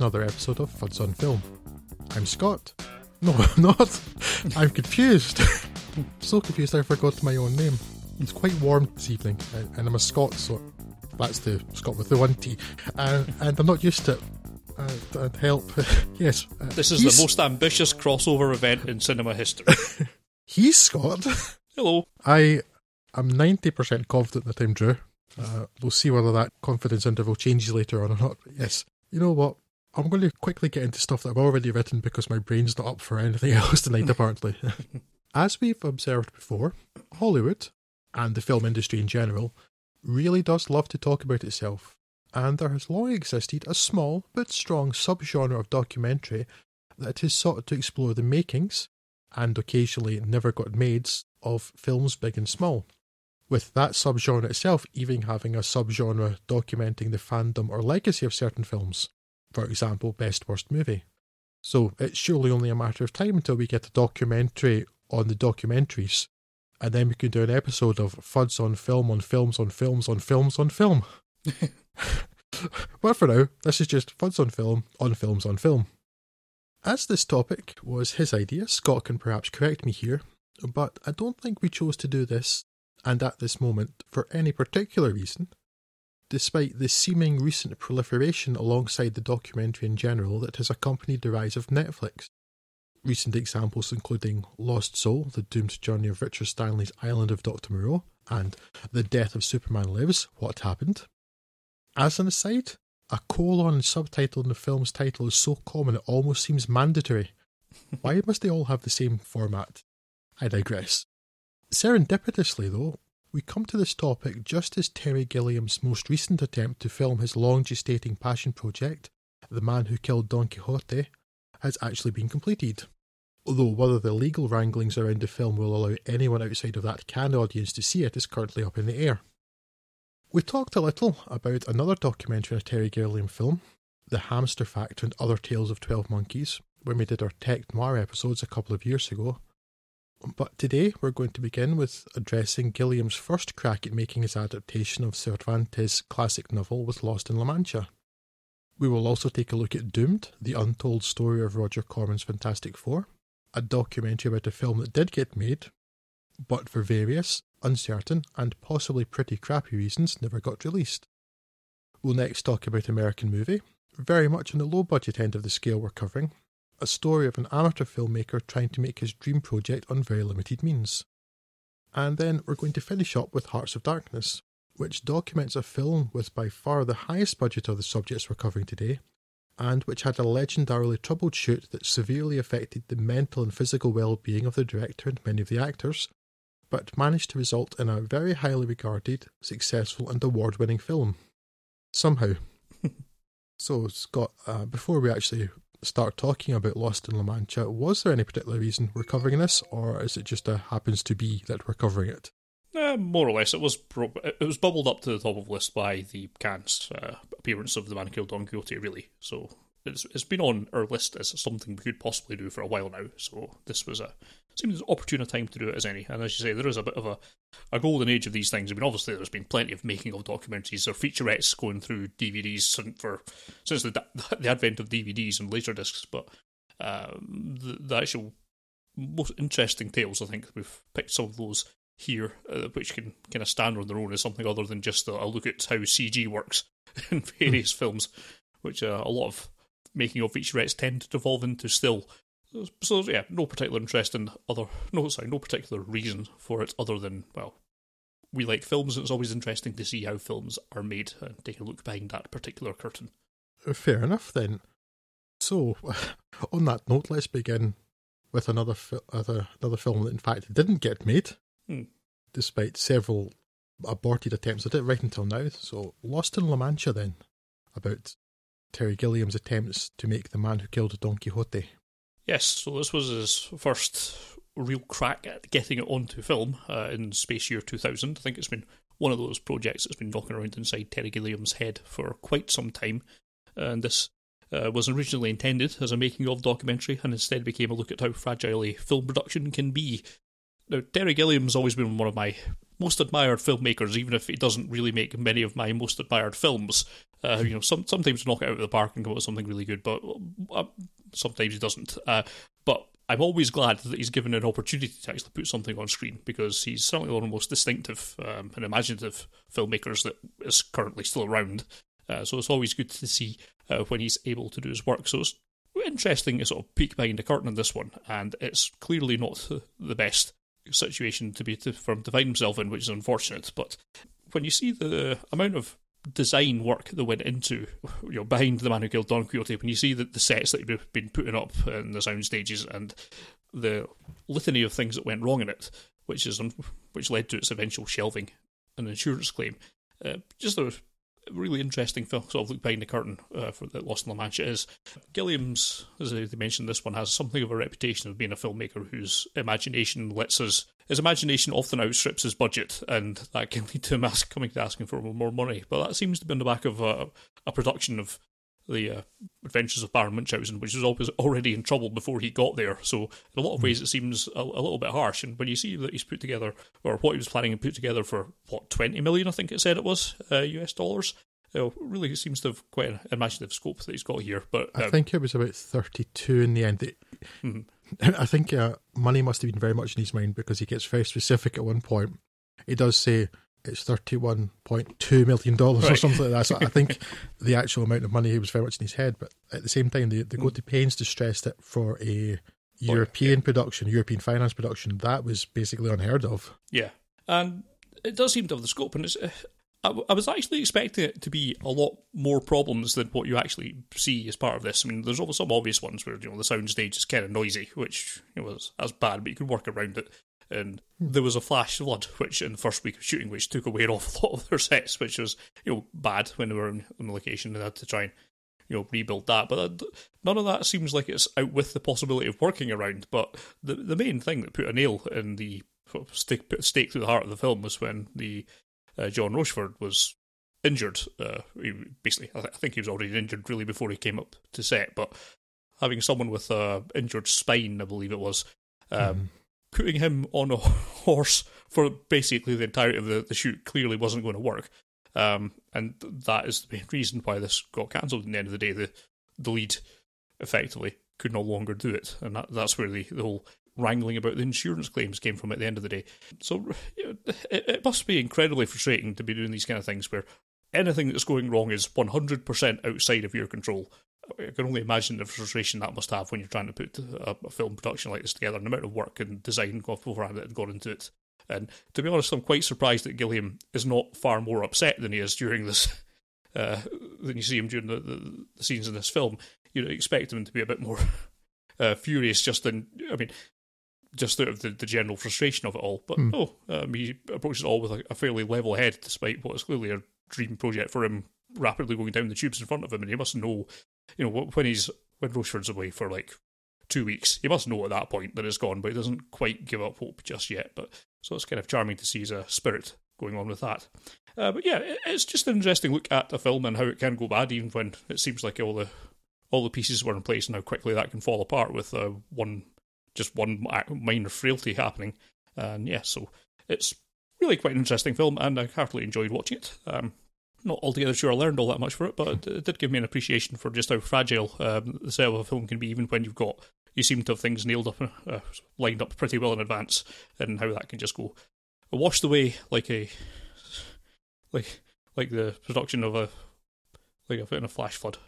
another episode of Fuds on Film. I'm Scott. No, I'm not. I'm confused. so confused I forgot my own name. It's quite warm this evening, and I'm a Scot, so that's the Scot with the one T. And, and I'm not used to it. Uh, uh, help. yes. uh, This is the most ambitious crossover event in cinema history. He's Scott. Hello. I am 90% confident that I'm Drew. Uh, we'll see whether that confidence interval changes later on or not. But yes, you know what? I'm going to quickly get into stuff that I've already written because my brain's not up for anything else tonight, apparently. As we've observed before, Hollywood, and the film industry in general, really does love to talk about itself. And there has long existed a small but strong subgenre of documentary that has sought to explore the makings, and occasionally never got mades, of films big and small. With that subgenre itself even having a subgenre documenting the fandom or legacy of certain films. For example, Best Worst Movie. So it's surely only a matter of time until we get a documentary on the documentaries, and then we can do an episode of Fuds on Film, on Films, on Films, on Films, on Film. but for now, this is just Fuds on Film, on Films, on Film. As this topic was his idea, Scott can perhaps correct me here, but I don't think we chose to do this, and at this moment, for any particular reason, despite the seeming recent proliferation alongside the documentary in general that has accompanied the rise of Netflix. Recent examples including Lost Soul, The Doomed Journey of Richard Stanley's Island of Dr. Moreau, and The Death of Superman Lives, What Happened. As an aside, a colon subtitle in the film's title is so common it almost seems mandatory. Why must they all have the same format? I digress. Serendipitously, though, we come to this topic just as Terry Gilliam's most recent attempt to film his long gestating passion project, The Man Who Killed Don Quixote, has actually been completed. Although whether the legal wranglings around the film will allow anyone outside of that Cannes audience to see it is currently up in the air. We talked a little about another documentary on a Terry Gilliam film, The Hamster Factor and Other Tales of Twelve Monkeys, when we did our Tech Noir episodes a couple of years ago. But today we're going to begin with addressing Gilliam's first crack at making his adaptation of Cervantes' classic novel with Lost in La Mancha. We will also take a look at Doomed, the untold story of Roger Corman's Fantastic Four, a documentary about a film that did get made, but for various, uncertain, and possibly pretty crappy reasons never got released. We'll next talk about American Movie, very much on the low budget end of the scale we're covering, a story of an amateur filmmaker trying to make his dream project on very limited means. And then we're going to finish up with Hearts of Darkness, which documents a film with by far the highest budget of the subjects we're covering today, and which had a legendarily troubled shoot that severely affected the mental and physical well being of the director and many of the actors, but managed to result in a very highly regarded, successful, and award winning film. Somehow. so, Scott, uh, before we actually start talking about Lost in La Mancha, was there any particular reason we're covering this, or is it just a happens to be that we're covering it? Uh, more or less, it was pro- it was bubbled up to the top of the list by the Cannes uh, appearance of the Man Killed Don Quixote. Really, so it's it's been on our list as something we could possibly do for a while now. So this was a seemed as opportune a time to do it as any. And as you say, there is a bit of a, a golden age of these things. I mean, obviously, there's been plenty of making of documentaries or featurettes going through DVDs since for since the the advent of DVDs and laserdiscs, but um, the, the actual most interesting tales, I think we've picked some of those here, uh, which can kind of stand on their own as something other than just a, a look at how CG works in various films, which uh, a lot of making of featurettes tend to devolve into still. So, yeah, no particular interest in other, no sorry, no particular reason for it other than well, we like films and it's always interesting to see how films are made and take a look behind that particular curtain. Fair enough then. So, on that note, let's begin with another fi- other, another film that in fact didn't get made, Hmm. despite several aborted attempts at it right until now. So, Lost in La Mancha then, about Terry Gilliam's attempts to make the man who killed Don Quixote. Yes, so this was his first real crack at getting it onto film uh, in Space Year 2000. I think it's been one of those projects that's been knocking around inside Terry Gilliam's head for quite some time. And this uh, was originally intended as a making of documentary and instead became a look at how fragile a film production can be. Now, Terry Gilliam's always been one of my most admired filmmakers, even if he doesn't really make many of my most admired films. Uh, you know, some sometimes knock it out of the park and come up with something really good, but uh, sometimes he doesn't. Uh, but I'm always glad that he's given an opportunity to actually put something on screen because he's certainly one of the most distinctive um, and imaginative filmmakers that is currently still around. Uh, so it's always good to see uh, when he's able to do his work. So it's interesting to sort of peek behind the curtain on this one, and it's clearly not the best situation to be to, for him to find himself in, which is unfortunate. But when you see the amount of design work that went into you know behind the man who killed Don Quixote, when you see the, the sets that have been putting up and the sound stages and the litany of things that went wrong in it, which is which led to its eventual shelving an insurance claim. Uh, just a really interesting film, sort of look behind the curtain uh, for the Lost in La Mancha is. Gilliam's, as they mentioned, this one has something of a reputation of being a filmmaker whose imagination lets us. His imagination often outstrips his budget, and that can lead to him ask, coming to asking for more money. But that seems to be on the back of a, a production of the uh, Adventures of Baron Munchausen, which was always already in trouble before he got there. So in a lot of ways, it seems a, a, little bit harsh. And when you see that he's put together, or what he was planning to put together for what twenty million, I think it said it was uh, US dollars. It really seems to have quite an imaginative scope that he's got here. But um, I think it was about thirty-two in the end. It, mm-hmm. I think uh, money must have been very much in his mind because he gets very specific at one point. He does say it's thirty-one point two million dollars right. or something like that. So I think the actual amount of money he was very much in his head, but at the same time, they, they go to pains to stress that for a European yeah. production, European finance production, that was basically unheard of. Yeah, and it does seem to have the scope, and it's. Uh, I, I was actually expecting it to be a lot more problems than what you actually see as part of this. I mean, there's some obvious ones where you know the soundstage is kind of noisy, which you know, was as bad, but you could work around it and there was a flash flood, which in the first week of shooting, which took away an awful lot of their sets, which was you know bad when they were on the location. and had to try and you know rebuild that, but none of that seems like it's out with the possibility of working around. But the the main thing that put a nail in the stake, put a stake through the heart of the film was when the uh, John Rochefort was injured. Uh, he basically, I, th- I, think he was already injured really before he came up to set, but having someone with a injured spine, I believe it was. Um, mm putting him on a horse for basically the entirety of the, the shoot clearly wasn't going to work. Um, and that is the main reason why this got cancelled. In the end of the day, the the lead effectively could no longer do it, and that, that's where the, the whole wrangling about the insurance claims came from at the end of the day. So it, must be incredibly frustrating to be doing these kind of things where anything that's going wrong is 100% outside of your control. I can only imagine the frustration that must have when you're trying to put a, film production like this together, and the amount of work and design beforehand that had gone into it. And to be honest, I'm quite surprised that Gilliam is not far more upset than he is during this, uh, than you see him during the, the, the, scenes in this film. You'd expect him to be a bit more uh, furious, just in, I mean, just out of the, the general frustration of it all. But mm. no, um, he approaches it all with a, a fairly level head, despite what is clearly a dream project for him rapidly going down the tubes in front of him, and he must know you know, when he's when Rochefort's away for like two weeks, he must know at that point that it's gone, but he doesn't quite give up hope just yet. But so it's kind of charming to see his uh, spirit going on with that. Uh, but yeah, it's just an interesting look at a film and how it can go bad, even when it seems like all the all the pieces were in place and how quickly that can fall apart with uh, one just one minor frailty happening. And yeah, so it's really quite an interesting film, and I heartily enjoyed watching it. Um, not altogether sure I learned all that much for it, but it did give me an appreciation for just how fragile um, the set of a film can be, even when you've got you seem to have things nailed up, uh, lined up pretty well in advance, and how that can just go washed away like a like like the production of a like a in a flash flood.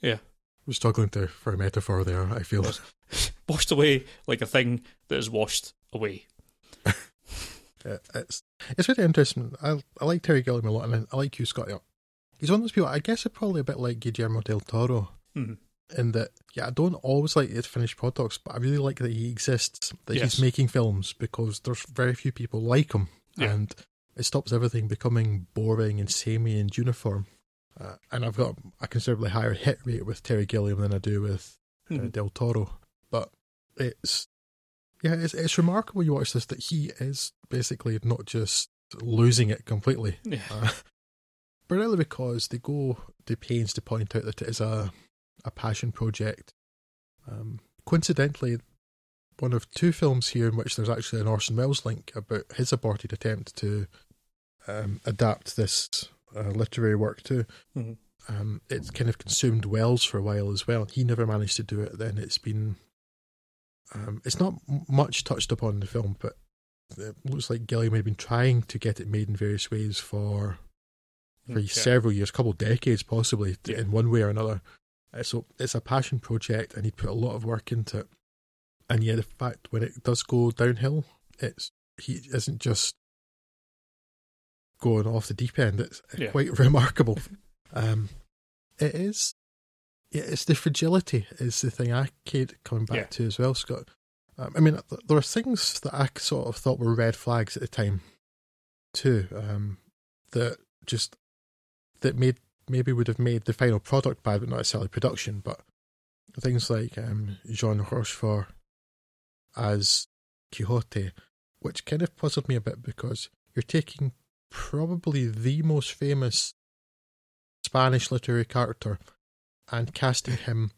Yeah, I was struggling to for a metaphor there. I feel washed away like a thing that is washed away. it's it's very interesting. I I like Terry Gilliam a lot, and I like you, Scott. He's one of those people. I guess it's probably a bit like Guillermo del Toro, mm-hmm. in that yeah, I don't always like his finished products, but I really like that he exists, that yes. he's making films because there's very few people like him, yeah. and it stops everything becoming boring and samey and uniform. Uh, and I've got a considerably higher hit rate with Terry Gilliam than I do with uh, mm-hmm. Del Toro, but it's yeah, it's it's remarkable you watch this that he is basically not just losing it completely. Yeah. Uh, partly because they go to pains to point out that it is a a passion project. Um, coincidentally, one of two films here in which there's actually an Orson Welles link about his aborted attempt to um, adapt this uh, literary work to. Mm-hmm. Um, it's kind of consumed Welles for a while as well. He never managed to do it. Then it's been, um, it's not much touched upon in the film, but it looks like Gilliam had been trying to get it made in various ways for for Okay. several years, a couple of decades possibly, Yeah. in one way or another. Uh, So it's a passion project, and he put a lot of work into it. And yeah, the fact when it does go downhill, it's he isn't just going off the deep end. It's Yeah. quite remarkable. Um, it is. Yeah, it's the fragility is the thing I keep coming back Yeah. to as well, Scott. Um, I mean, there are things that I sort of thought were red flags at the time, too. Um, that just that made maybe would have made the final product bad, but not necessarily production. But things like um, Jean Rochefort as Quixote, which kind of puzzled me a bit because you're taking probably the most famous Spanish literary character and casting him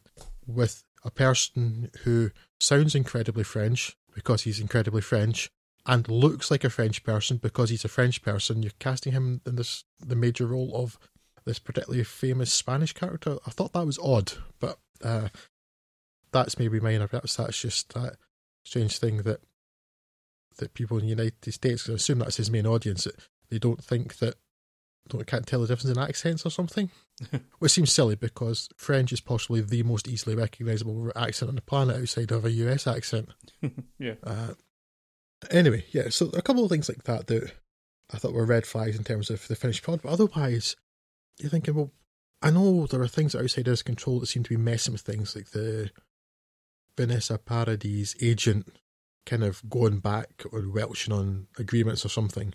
with a person who sounds incredibly French because he's incredibly French and looks like a French person because he's a French person. You're casting him in this the major role of this particularly famous Spanish character. I thought that was odd, but uh, that's maybe minor. Perhaps that's just that strange thing that that people in the United States I assume that's his main audience, they don't think that don't can't tell the difference in accents or something, which seems silly because French is possibly the most easily recognizable accent on the planet outside of a US accent. yeah. Uh, anyway, yeah, so a couple of things like that that I thought were red flags in terms of the finished product, but otherwise, you're thinking, well, I know there are things outside of his control that seem to be messing with things, like the Vanessa Paradis agent kind of going back or welching on agreements or something.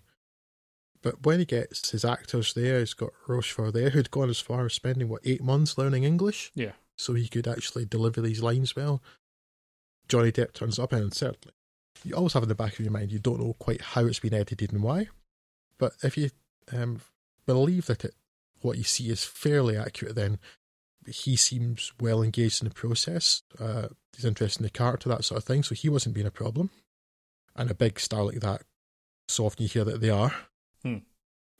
But when he gets his actors there, he's got Rochefort there, who'd gone as far as spending, what, eight months learning English? Yeah. So he could actually deliver these lines well. Johnny Depp turns up, and certainly you always have in the back of your mind you don't know quite how it's been edited and why. But if you um, believe that it, what you see is fairly accurate, then he seems well engaged in the process. Uh, he's interested in the character, that sort of thing. So he wasn't being a problem. And a big star like that, so often you hear that they are. Hmm.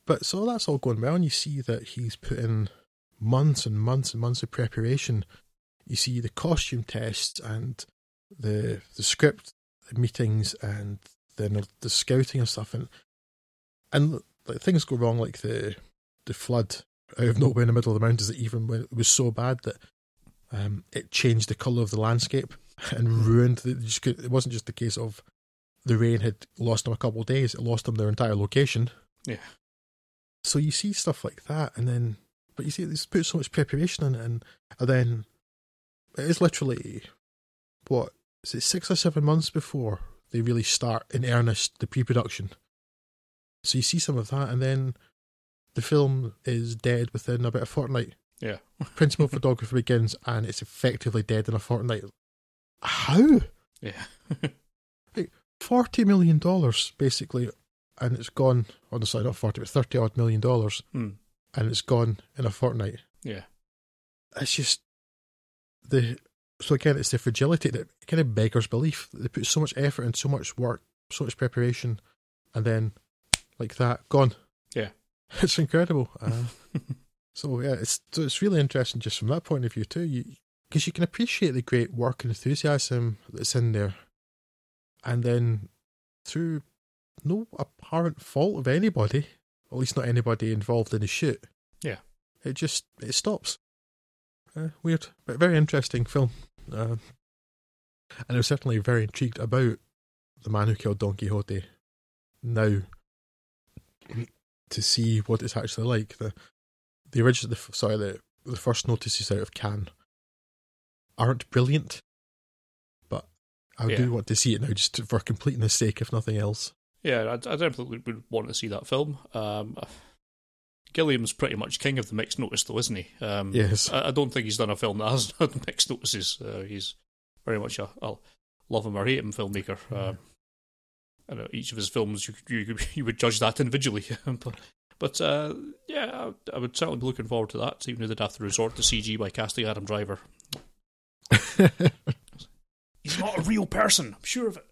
But so that's all going well, and you see that he's put in months and months and months of preparation. You see the costume tests and the the script meetings and then the scouting and stuff, and and like things go wrong, like the the flood out of nowhere in the middle of the mountains. That even when it was so bad that um, it changed the color of the landscape and ruined. The, you just could, it wasn't just the case of the rain had lost them a couple of days; it lost them their entire location. Yeah. So you see stuff like that, and then but you see they put so much preparation in it, and, and then it is literally what is it six or seven months before they really start in earnest the pre-production. So you see some of that, and then the film is dead within about a fortnight. Yeah. Principal photography begins, and it's effectively dead in a fortnight. How? Yeah. Forty million dollars, basically, and it's gone. On the side, of forty, but thirty odd million dollars, Hmm. and it's gone in a fortnight. Yeah. It's just the. So again, it's the fragility that kind of beggars belief. They put so much effort and so much work, so much preparation, and then like that, gone. Yeah. It's incredible. Uh, so yeah, it's so it's really interesting just from that point of view too. You because you can appreciate the great work and enthusiasm that's in there, and then through no apparent fault of anybody, at least not anybody involved in the shoot. Yeah. it just it stops. Uh, weird, but very interesting film. Uh, and I was certainly very intrigued about the man who killed Don Quixote. Now, to see what it's actually like. The the original, the, sorry, the the first notices out of Cannes aren't brilliant, but I Yeah. do want to see it now, just for completeness sake, if nothing else. Yeah, I, I definitely would want to see that film. Um, Gilliam's pretty much king of the mixed notice, though, isn't he? Um, Yes. I, I don't think he's done a film that has had mixed notices. Uh, he's very much a, a love him or hate him filmmaker. Um, I know each of his films, you you, you would judge that individually, but but uh, yeah, I, I would certainly be looking forward to that. Even if they'd have to resort to CG by casting Adam Driver. He's not a real person. I'm sure of it.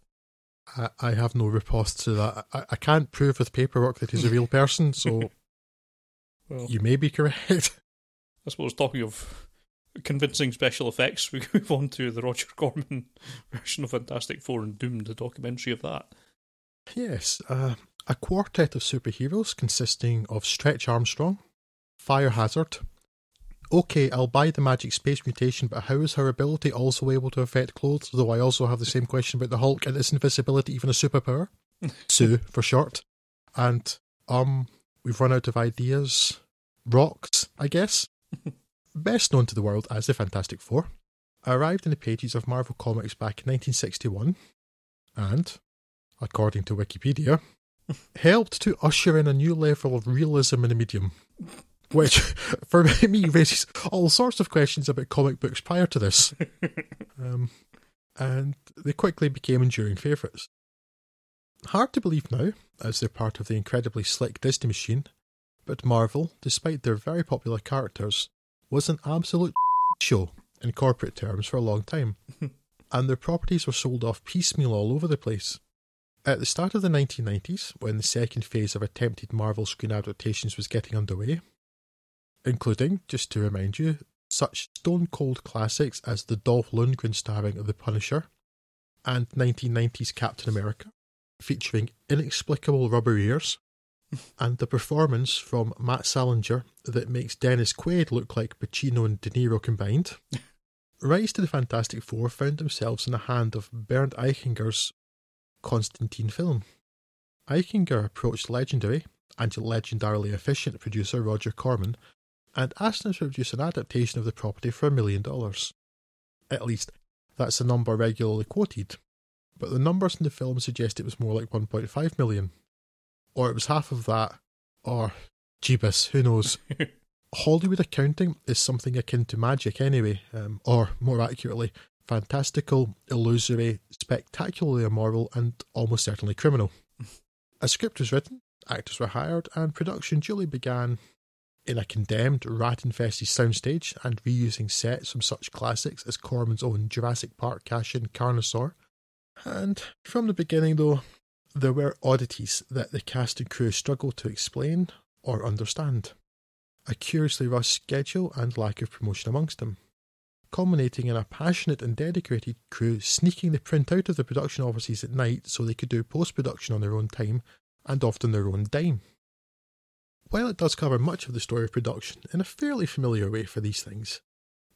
I, I have no riposte to that. I, I can't prove with paperwork that he's a real person, so Well, you may be correct. I suppose talking of convincing special effects, we move on to the Roger Corman version of Fantastic Four and Doom, the documentary of that. Yes, uh, a quartet of superheroes consisting of Stretch Armstrong, Fire Hazard. Okay, I'll buy the magic space mutation, but how is her ability also able to affect clothes? Though I also have the same question about the Hulk and is invisibility even a superpower? Sue, for short. And, um, we've run out of ideas. Rocks, I guess. Best known to the world as the Fantastic Four. Arrived in the pages of Marvel Comics back in 1961 and, according to Wikipedia, helped to usher in a new level of realism in the medium. Which, for me, raises all sorts of questions about comic books prior to this. Um, and they quickly became enduring favourites. Hard to believe now, as they're part of the incredibly slick Disney machine, but Marvel, despite their very popular characters, was an absolute show in corporate terms for a long time, and their properties were sold off piecemeal all over the place. At the start of the 1990s, when the second phase of attempted Marvel screen adaptations was getting underway, including, just to remind you, such stone cold classics as the Dolph Lundgren starring of The Punisher and 1990s Captain America, featuring inexplicable rubber ears, and the performance from Matt Salinger that makes Dennis Quaid look like Pacino and De Niro combined. Rise to the Fantastic Four found themselves in the hand of Bernd Eichinger's Constantin film. Eichinger approached legendary and legendarily efficient producer Roger Corman and asked him to produce an adaptation of the property for a million dollars. At least, that's the number regularly quoted, but the numbers in the film suggest it was more like 1.5 million. Or it was half of that, or Jeebus, who knows? Hollywood accounting is something akin to magic anyway, um, or more accurately, fantastical, illusory, spectacularly immoral, and almost certainly criminal. A script was written, actors were hired, and production duly began in a condemned, rat infested soundstage and reusing sets from such classics as Corman's own Jurassic Park cash in Carnosaur. And from the beginning, though, there were oddities that the cast and crew struggled to explain or understand. A curiously rushed schedule and lack of promotion amongst them, culminating in a passionate and dedicated crew sneaking the print out of the production offices at night so they could do post production on their own time and often their own dime. While it does cover much of the story of production in a fairly familiar way for these things,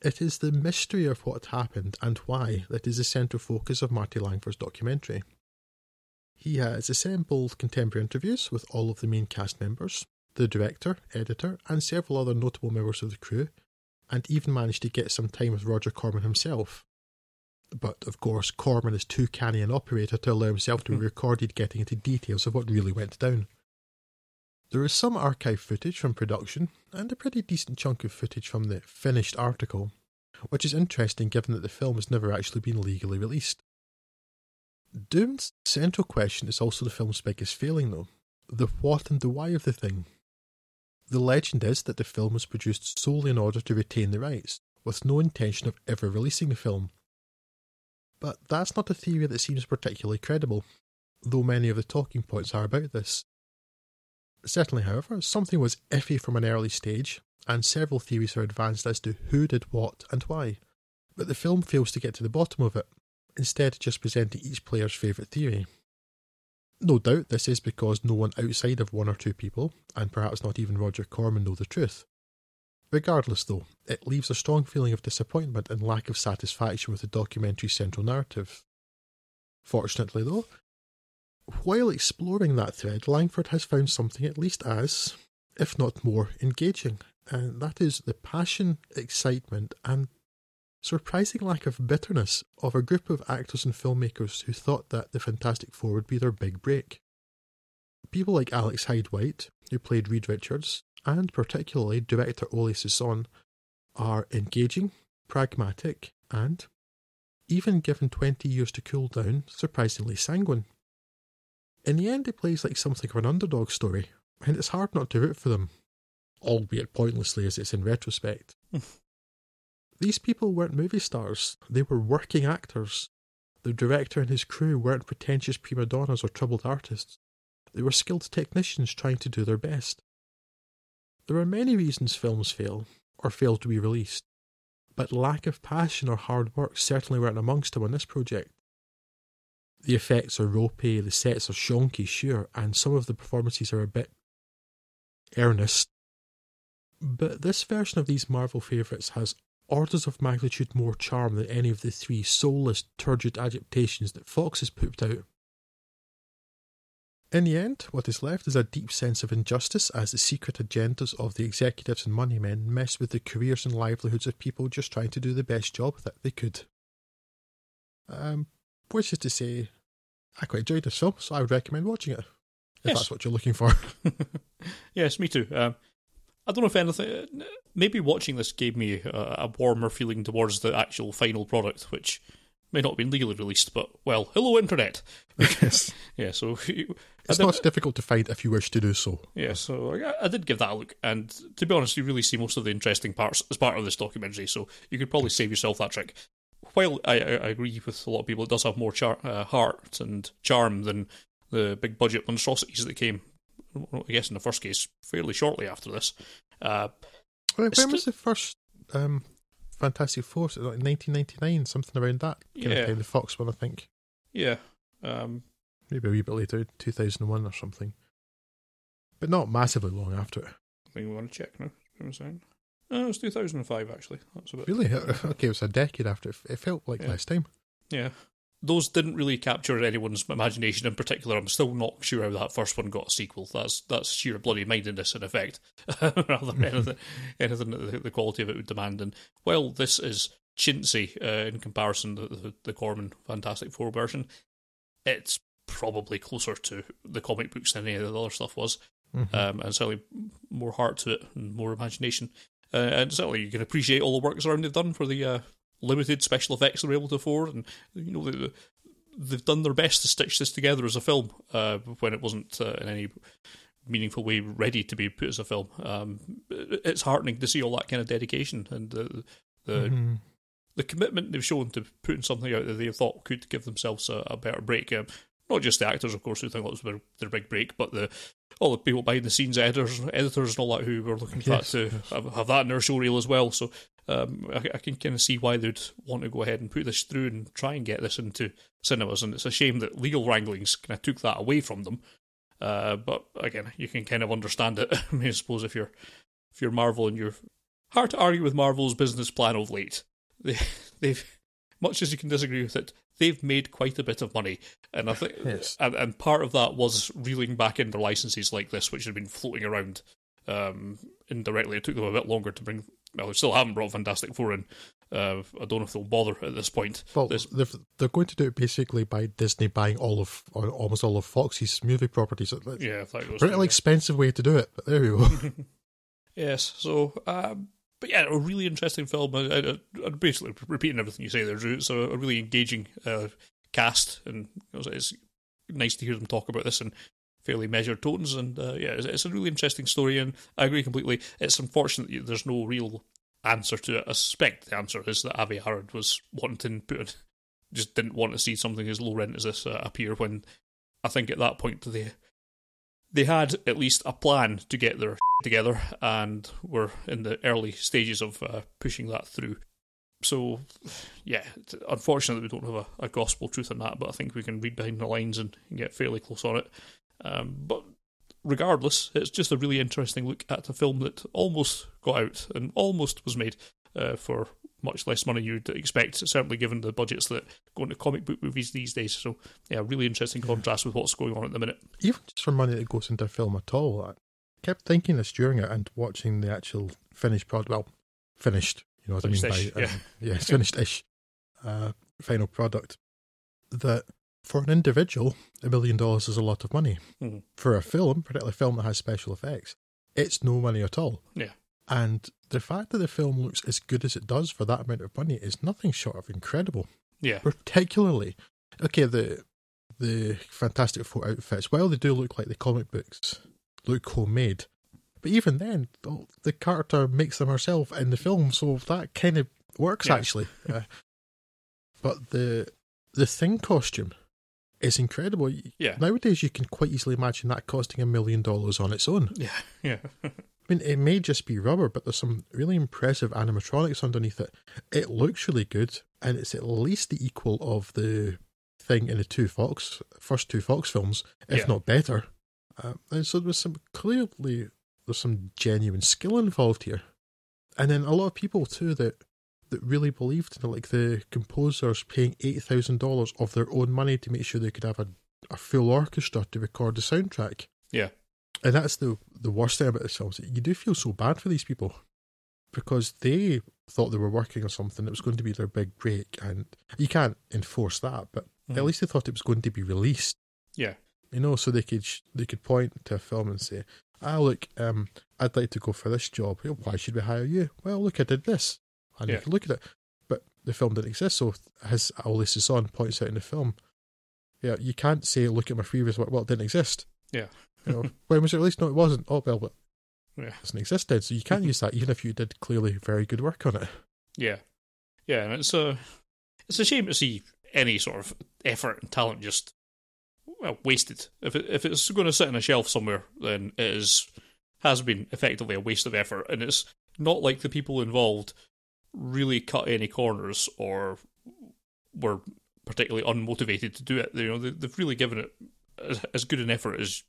it is the mystery of what happened and why that is the central focus of Marty Langford's documentary. He has assembled contemporary interviews with all of the main cast members, the director, editor, and several other notable members of the crew, and even managed to get some time with Roger Corman himself. But of course, Corman is too canny an operator to allow himself to be hmm. recorded getting into details of what really went down. There is some archive footage from production, and a pretty decent chunk of footage from the finished article, which is interesting given that the film has never actually been legally released. Doom's central question is also the film's biggest failing, though the what and the why of the thing. The legend is that the film was produced solely in order to retain the rights, with no intention of ever releasing the film. But that's not a theory that seems particularly credible, though many of the talking points are about this. Certainly, however, something was iffy from an early stage, and several theories are advanced as to who did what and why, but the film fails to get to the bottom of it, instead just presenting each player's favourite theory. No doubt this is because no one outside of one or two people, and perhaps not even Roger Corman, know the truth. Regardless, though, it leaves a strong feeling of disappointment and lack of satisfaction with the documentary's central narrative. Fortunately, though, while exploring that thread, Langford has found something at least as, if not more, engaging, and that is the passion, excitement, and surprising lack of bitterness of a group of actors and filmmakers who thought that the Fantastic Four would be their big break. People like Alex Hyde White, who played Reed Richards, and particularly director Oley Sassone, are engaging, pragmatic, and, even given 20 years to cool down, surprisingly sanguine. In the end, it plays like something of an underdog story, and it's hard not to root for them, albeit pointlessly as it's in retrospect. These people weren't movie stars, they were working actors. The director and his crew weren't pretentious prima donnas or troubled artists. They were skilled technicians trying to do their best. There are many reasons films fail, or fail to be released. But lack of passion or hard work certainly weren't amongst them on this project. The effects are ropey, the sets are shonky, sure, and some of the performances are a bit earnest. But this version of these Marvel favourites has orders of magnitude more charm than any of the three soulless, turgid adaptations that Fox has pooped out. In the end, what is left is a deep sense of injustice as the secret agendas of the executives and money men mess with the careers and livelihoods of people just trying to do the best job that they could. Um, which is to say, I quite enjoyed this film, so I would recommend watching it if Yes. that's what you're looking for. yes, me too. Um, I don't know if anything. Maybe watching this gave me a, a warmer feeling towards the actual final product, which may not have been legally released, but well, hello internet. yes. Yeah, so It's did- not as difficult to find if you wish to do so. Yeah, so I, I did give that a look, and to be honest, you really see most of the interesting parts as part of this documentary. So you could probably save yourself that trick. While I, I, agree with a lot of people, it does have more char- uh, heart and charm than the big budget monstrosities that came. I guess in the first case, fairly shortly after this. Uh, When, when was the first um, Fantastic Four? Like 1999, something around that kind Yeah. of time. The Fox one, I think. yeah, um, Maybe a wee bit later, 2001 or something. But not massively long after it. I think we want to check now. Give me a second. Oh, it was 2005 actually. That's a bit. Really? Okay, it was a decade after. It felt like Yeah. less time. Yeah. Those didn't really capture anyone's imagination in particular. I'm still not sure how that first one got a sequel. That's that's sheer bloody mindedness in effect, rather than anything, anything that the, quality of it would demand. And while this is chintzy uh, in comparison to the, the Corman Fantastic Four version, it's probably closer to the comic books than any of the other stuff was Mhm. um, and certainly more heart to it and more imagination. Uh, and certainly you can appreciate all the work around they've done for the uh, limited special effects they were able to afford, and you know they, they've done their best to stitch this together as a film uh, when it wasn't uh, in any meaningful way ready to be put as a film. Um, it's heartening to see all that kind of dedication and the the, Mhm. the commitment they've shown to putting something out that they thought could give themselves a, a better break. Um, not just the actors, of course, who think that was their, their big break, but the all the people behind the scenes, editors, editors, and all that who were looking for Yes, that to yes. have, have that in their show reel as well. So um, I, I can kind of see why they'd want to go ahead and put this through and try and get this into cinemas. And it's a shame that legal wranglings kind of took that away from them. Uh, but again, you can kind of understand it. I mean, I suppose if you're if you're Marvel and you're hard to argue with Marvel's business plan of late. They, they've much as you can disagree with it, they've made quite a bit of money, and I think, Yes. and, and part of that was reeling back into licenses like this, which had been floating around um, indirectly. It took them a bit longer to bring. Well, they still haven't brought Fantastic Four in. Uh, I don't know if they'll bother at this point. Well, This- they're going to do it basically by Disney buying all of, or almost all of Fox's movie properties. Yeah, if that goes. pretty expensive way to do it, but there you go. Yes. So, um, but yeah, a really interesting film. I, I'm basically repeating everything you say there, Drew. It's a, a really engaging uh, cast, and it's nice to hear them talk about this in fairly measured tones. And uh, yeah, it's, it's a really interesting story, and I agree completely. It's unfortunate there's no real answer to it. I suspect the answer is that Avi Arad was wanting to put just didn't want to see something as low rent as this uh, appear when I think at that point they they had at least a plan to get their together and were in the early stages of uh, pushing that through. So, yeah, unfortunately we don't have a, a gospel truth on that, but I think we can read behind the lines and get fairly close on it. Um, but regardless, it's just a really interesting look at a film that almost got out and almost was made uh, for much less money you'd expect, certainly given the budgets that go into comic book movies these days. So, yeah, really interesting contrast with what's going on at the minute. Even just for money that goes into a film at all, I kept thinking this during it and watching the actual finished product. Well, finished, you know what I mean Finished-ish, by yeah. um, yeah, it's finished-ish uh, final product. That for an individual, a million dollars is a lot of money. Mhm. For a film, particularly a film that has special effects, it's no money at all. Yeah. And the fact that the film looks as good as it does for that amount of money is nothing short of incredible. Yeah. Particularly, okay, the the Fantastic Four outfits, while they do look like the comic books, look homemade. But even then, the- the character makes them herself in the film, so that kind of works Yeah. actually. Uh, but the the thing costume is incredible. Yeah. Nowadays, you can quite easily imagine that costing a million dollars on its own. Yeah, yeah. I mean, it may just be rubber, but there's some really impressive animatronics underneath it. It looks really good, and it's at least the equal of the thing in the two Fox first two Fox films, if Yeah. not better. Um, and so there's some clearly there's some genuine skill involved here, and then a lot of people too that that really believed in it, like the composers paying eight thousand dollars of their own money to make sure they could have a, a full orchestra to record the soundtrack. Yeah. And that's the the worst thing about this film. is that You do feel so bad for these people because they thought they were working on something that was going to be their big break, and you can't enforce that. But at Mhm. least they thought it was going to be released. Yeah. You know, so they could sh- they could point to a film and say, "Ah, look, um, I'd like to go for this job. Why should we hire you? Well, look, I did this, and Yeah. you can look at it." But the film didn't exist, so as Oley Sassone points out in the film, yeah, you can't say, "Look at my previous work." Well, it didn't exist. Yeah. You know, when was it released? No, it wasn't. Oh well, but Yeah. it doesn't exist then, so you can't use that even if you did clearly very good work on it. Yeah, yeah, and it's a it's a shame to see any sort of effort and talent just well wasted. If it, if it's going to sit on a shelf somewhere, then it is has been effectively a waste of effort, and it's not like the people involved really cut any corners or were particularly unmotivated to do it. You know, they, they've really given it as, as good an effort as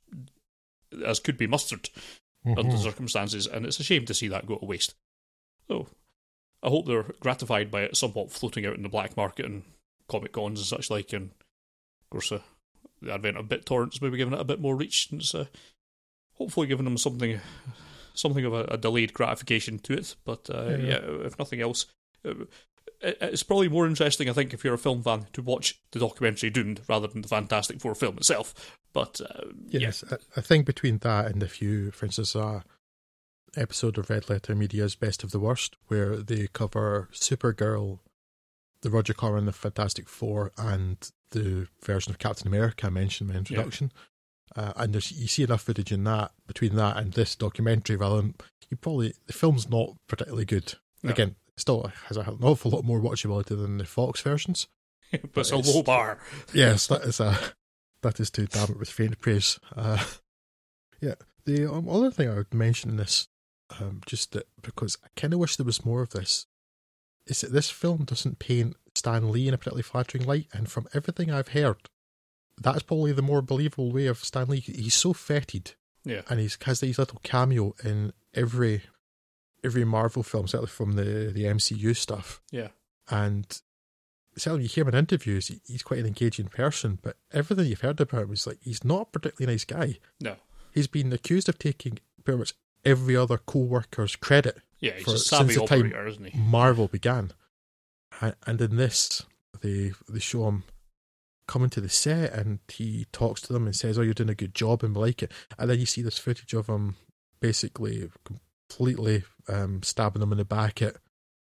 as could be mustered under the circumstances, and it's a shame to see that go to waste. So, I hope they're gratified by it somewhat floating out in the black market and comic cons and such like, and of course, uh, the advent of BitTorrents maybe giving it a bit more reach, and it's uh, hopefully giving them something, something of a, a delayed gratification to it. But uh, Yeah. yeah. if nothing else. Uh, it- it's probably more interesting, I think, if you're a film fan, to watch the documentary Doomed rather than the Fantastic Four film itself. But uh, Yes, I, I think between that and if you, for instance, a episode of Red Letter Media's Best of the Worst, where they cover Supergirl, the Roger Corman, the Fantastic Four, and the version of Captain America I mentioned in my introduction. Uh, and there's, you see enough footage in that between that and this documentary, rather than you probably the film's not particularly good. No. Again, still has an awful lot more watchability than the Fox versions. but it's a low bar. Yes, that is a that is to damn it with faint praise. Uh, yeah, the um, other thing I would mention in this, um, just that because I kind of wish there was more of this, is that this film doesn't paint Stan Lee in a particularly flattering light, and from everything I've heard, that's probably the more believable way of Stan Lee. He's so fetid, Yeah, and he's has these little cameo in every every Marvel film, certainly from the the MCU stuff. yeah, And certainly you hear him in interviews, he's quite an engaging person, but everything you've heard about him is like he's not a particularly nice guy. no, He's been accused of taking pretty much every other co-worker's credit yeah. He's For- a savvy since the time- operator, isn't he? Marvel began. And in this, they they show him coming to the set and he talks to them and says, "Oh, you're doing a good job and we like it." And then you see this footage of him basically completely um, stabbing them in the back at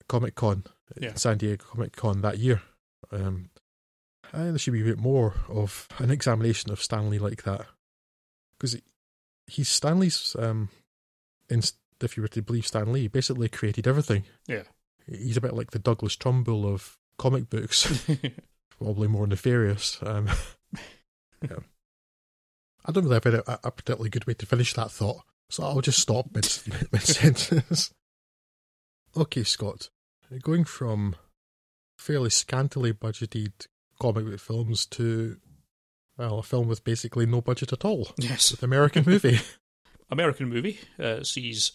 Comic Con, Yeah. San Diego Comic Con that year. Um, I think there should be a bit more of an examination of Stan Lee like that because he's Stan Lee's. Um, if you were to believe Stan Lee, basically created everything. Yeah. He's a bit like the Douglas Trumbull of comic books, probably more nefarious. Um, yeah. I don't really have a, a particularly good way to finish that thought, so I'll just stop mid, mid sentence. okay, Scott, going from fairly scantily budgeted comic book films to well, a film with basically no budget at all, yes, with American movie. American movie uh, sees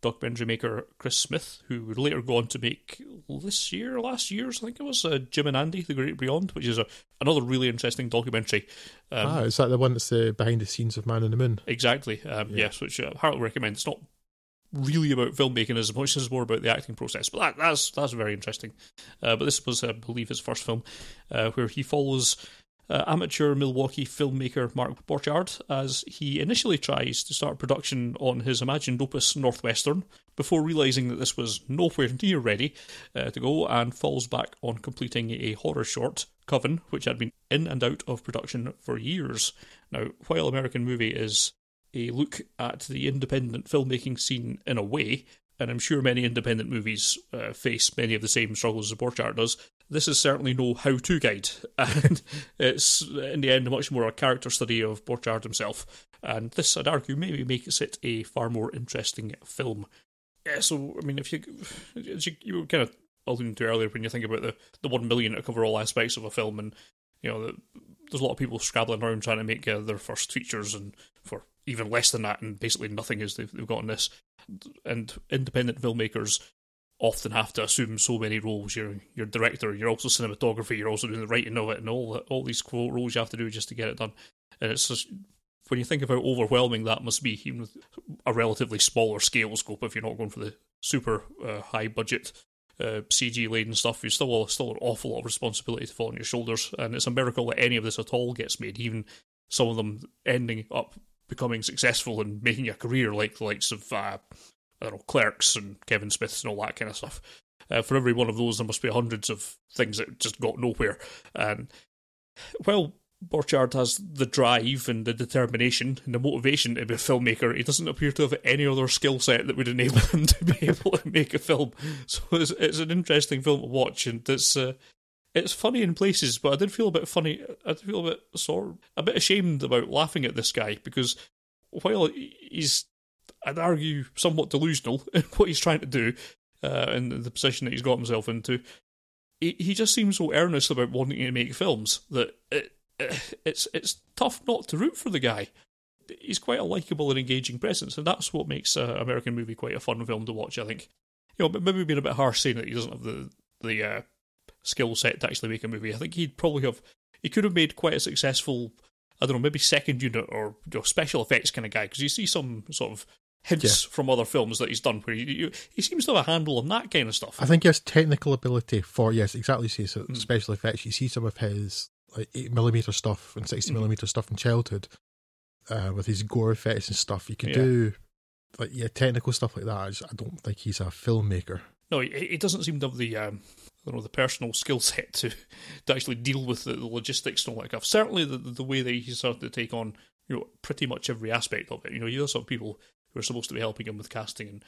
documentary maker Chris Smith, who would later go on to make this year, last year's, I think it was, uh, Jim and Andy, The Great Beyond, which is a, another really interesting documentary. Um, ah, is that the one that's uh, behind the scenes of Man on the Moon? Exactly, um, Yeah. yes, which uh, I heartily recommend. It's not really about filmmaking as much as more about the acting process, but that, that's that's very interesting. Uh, but this was, I believe, his first film, uh, where he follows uh, amateur Milwaukee filmmaker Mark Borchardt as he initially tries to start production on his imagined opus Northwestern before realizing that this was nowhere near ready uh, to go and falls back on completing a horror short, Coven, which had been in and out of production for years. Now, while American Movie is a look at the independent filmmaking scene in a way, and I'm sure many independent movies uh, face many of the same struggles as Borchardt does. this is certainly no how-to guide, and it's in the end much more a character study of Borchardt himself. And this, I'd argue, maybe makes it a far more interesting film. Yeah, so I mean, if you, you, you were kind of alluding to earlier, when you think about the the one million to cover all aspects of a film, and you know, the, there's a lot of people scrabbling around trying to make uh, their first features, and for even less than that, and basically nothing is they've, they've got this. And independent filmmakers often have to assume so many roles. You're you're director, you're also cinematography, you're also doing the writing of it, and all all these quote roles you have to do just to get it done. And it's just when you think how overwhelming that must be, even with a relatively smaller scale scope, if you're not going for the super uh, high budget uh, CG laden stuff, you still still an awful lot of responsibility to fall on your shoulders. And it's a miracle that any of this at all gets made, even some of them ending up becoming successful and making a career, like the likes of uh, I don't know Clerks and Kevin Smiths and all that kind of stuff. Uh, for every one of those, there must be hundreds of things that just got nowhere. And well, Borchardt has the drive and the determination and the motivation to be a filmmaker. He doesn't appear to have any other skill set that would enable him to be able to make a film. So it's, it's an interesting film to watch, and it's uh, it's funny in places, but I did feel a bit funny. I did feel a bit sort a bit ashamed about laughing at this guy because while he's, I'd argue, somewhat delusional in what he's trying to do, uh, and the position that he's got himself into, he, he just seems so earnest about wanting to make films that it it's it's tough not to root for the guy. He's quite a likable and engaging presence, and that's what makes an American movie quite a fun film to watch. I think, you know, maybe being a bit harsh saying that he doesn't have the the uh, skill set to actually make a movie. I think he'd probably have he could have made quite a successful, I don't know, maybe second unit or you know, special effects kind of guy because you see some sort of hints yeah. from other films that he's done where he, he seems to have a handle on that kind of stuff. I think he has technical ability for yes, exactly. See, so mm. special effects. You see some of his like eight millimeter stuff and sixty mm. millimeter stuff in childhood, uh, with his gore effects and stuff. You could yeah. do like yeah, technical stuff like that. I, just, I, don't think he's a filmmaker. No, he, he doesn't seem to have the um, Don't know the personal skill set to to actually deal with the, the logistics and all that stuff. Certainly, the the way that he's started to take on you know pretty much every aspect of it. You know, you have some people who are supposed to be helping him with casting and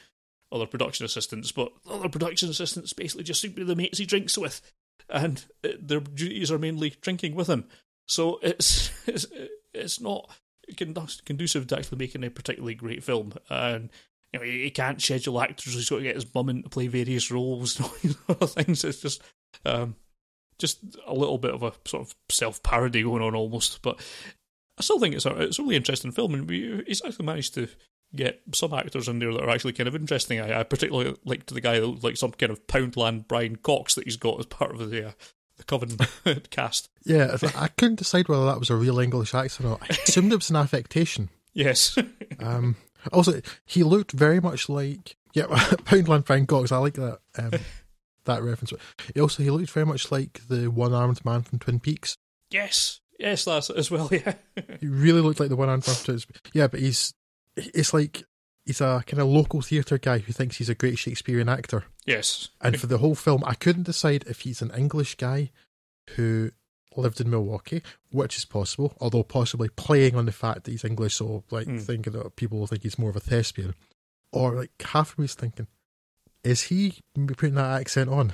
other production assistants, but other production assistants basically just seem to be the mates he drinks with and uh, their duties are mainly drinking with him. So it's it's, it's not conducive to actually making a particularly great film. And you know, he can't schedule actors. He's got to get his mum in to play various roles and all these other things. It's just um, just a little bit of a sort of self parody going on almost. But I still think it's a it's a really interesting film, and he's actually managed to get some actors in there that are actually kind of interesting. I, I particularly like to the guy like some kind of Poundland Brian Cox that he's got as part of the uh, the Coven cast. Yeah, I couldn't decide whether that was a real English accent or not. I assumed it was an affectation. Yes. um. Also, he looked very much like yeah, Poundland Brian Cox. I like that um, that reference. He also he looked very much like the one armed man from Twin Peaks. Yes. Yes, that's it as well. Yeah, he really looked like the one armed man from Yeah, but he's it's like he's a kind of local theatre guy who thinks he's a great Shakespearean actor. Yes. And for the whole film, I couldn't decide if he's an English guy who lived in Milwaukee, which is possible, although possibly playing on the fact that he's English, so like mm. thinking that people will think he's more of a thespian. Or like half of me's thinking, is he putting that accent on?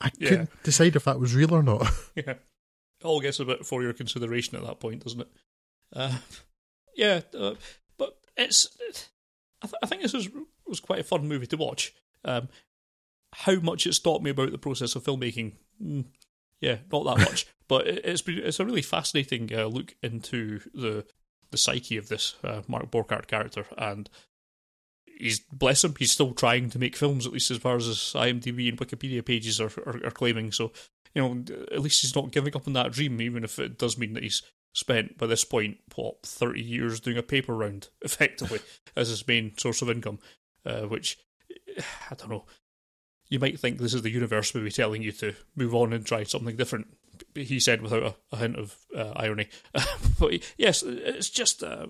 I yeah. couldn't decide if that was real or not. Yeah. It all gets a bit for your consideration at that point, doesn't it? Uh, yeah, uh, it's. I, th- I, think this was was quite a fun movie to watch. Um, how much it's taught me about the process of filmmaking, mm, yeah, not that much. but it, has been it's a really fascinating uh, look into the the psyche of this uh, Mark Borchardt character, and he's bless him, he's still trying to make films, at least as far as his IMDb and Wikipedia pages are, are, are claiming. So, you know, at least he's not giving up on that dream, even if it does mean that he's spent by this point what thirty years doing a paper round effectively as his main source of income, uh, which I don't know. You might think this is the universe maybe telling you to move on and try something different. He said without a, a hint of uh, irony. but yes, it's just uh,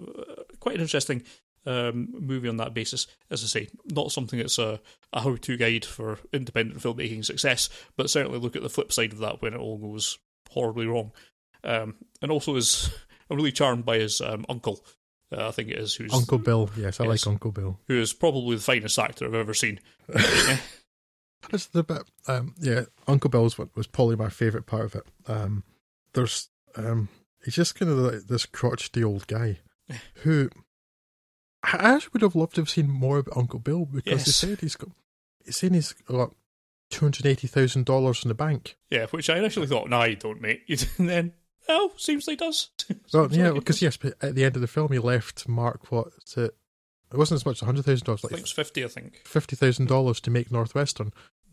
quite an interesting um, movie on that basis. As I say, not something that's a, a how to guide for independent filmmaking success, but certainly look at the flip side of that when it all goes horribly wrong. Um, and also is I'm really charmed by his um, uncle. Uh, I think it is who's Uncle Bill. Yes, I yes, like Uncle Bill, who is probably the finest actor I've ever seen. That's the bit. Um, yeah, Uncle Bill's one was probably my favourite part of it. Um, there's, um, he's just kind of like this crotchety old guy who I actually would have loved to have seen more about Uncle Bill because he said he's got, he's saying he's got two hundred eighty thousand dollars in the bank. Yeah, which I initially thought, no, you don't, mate. And then, oh, seems like he does. Well, yeah, because yes, but at the end of the film, he left Mark what is it? It wasn't as much as hundred thousand dollars, I think like it's 50, I think. fifty thousand dollars to make Northwestern,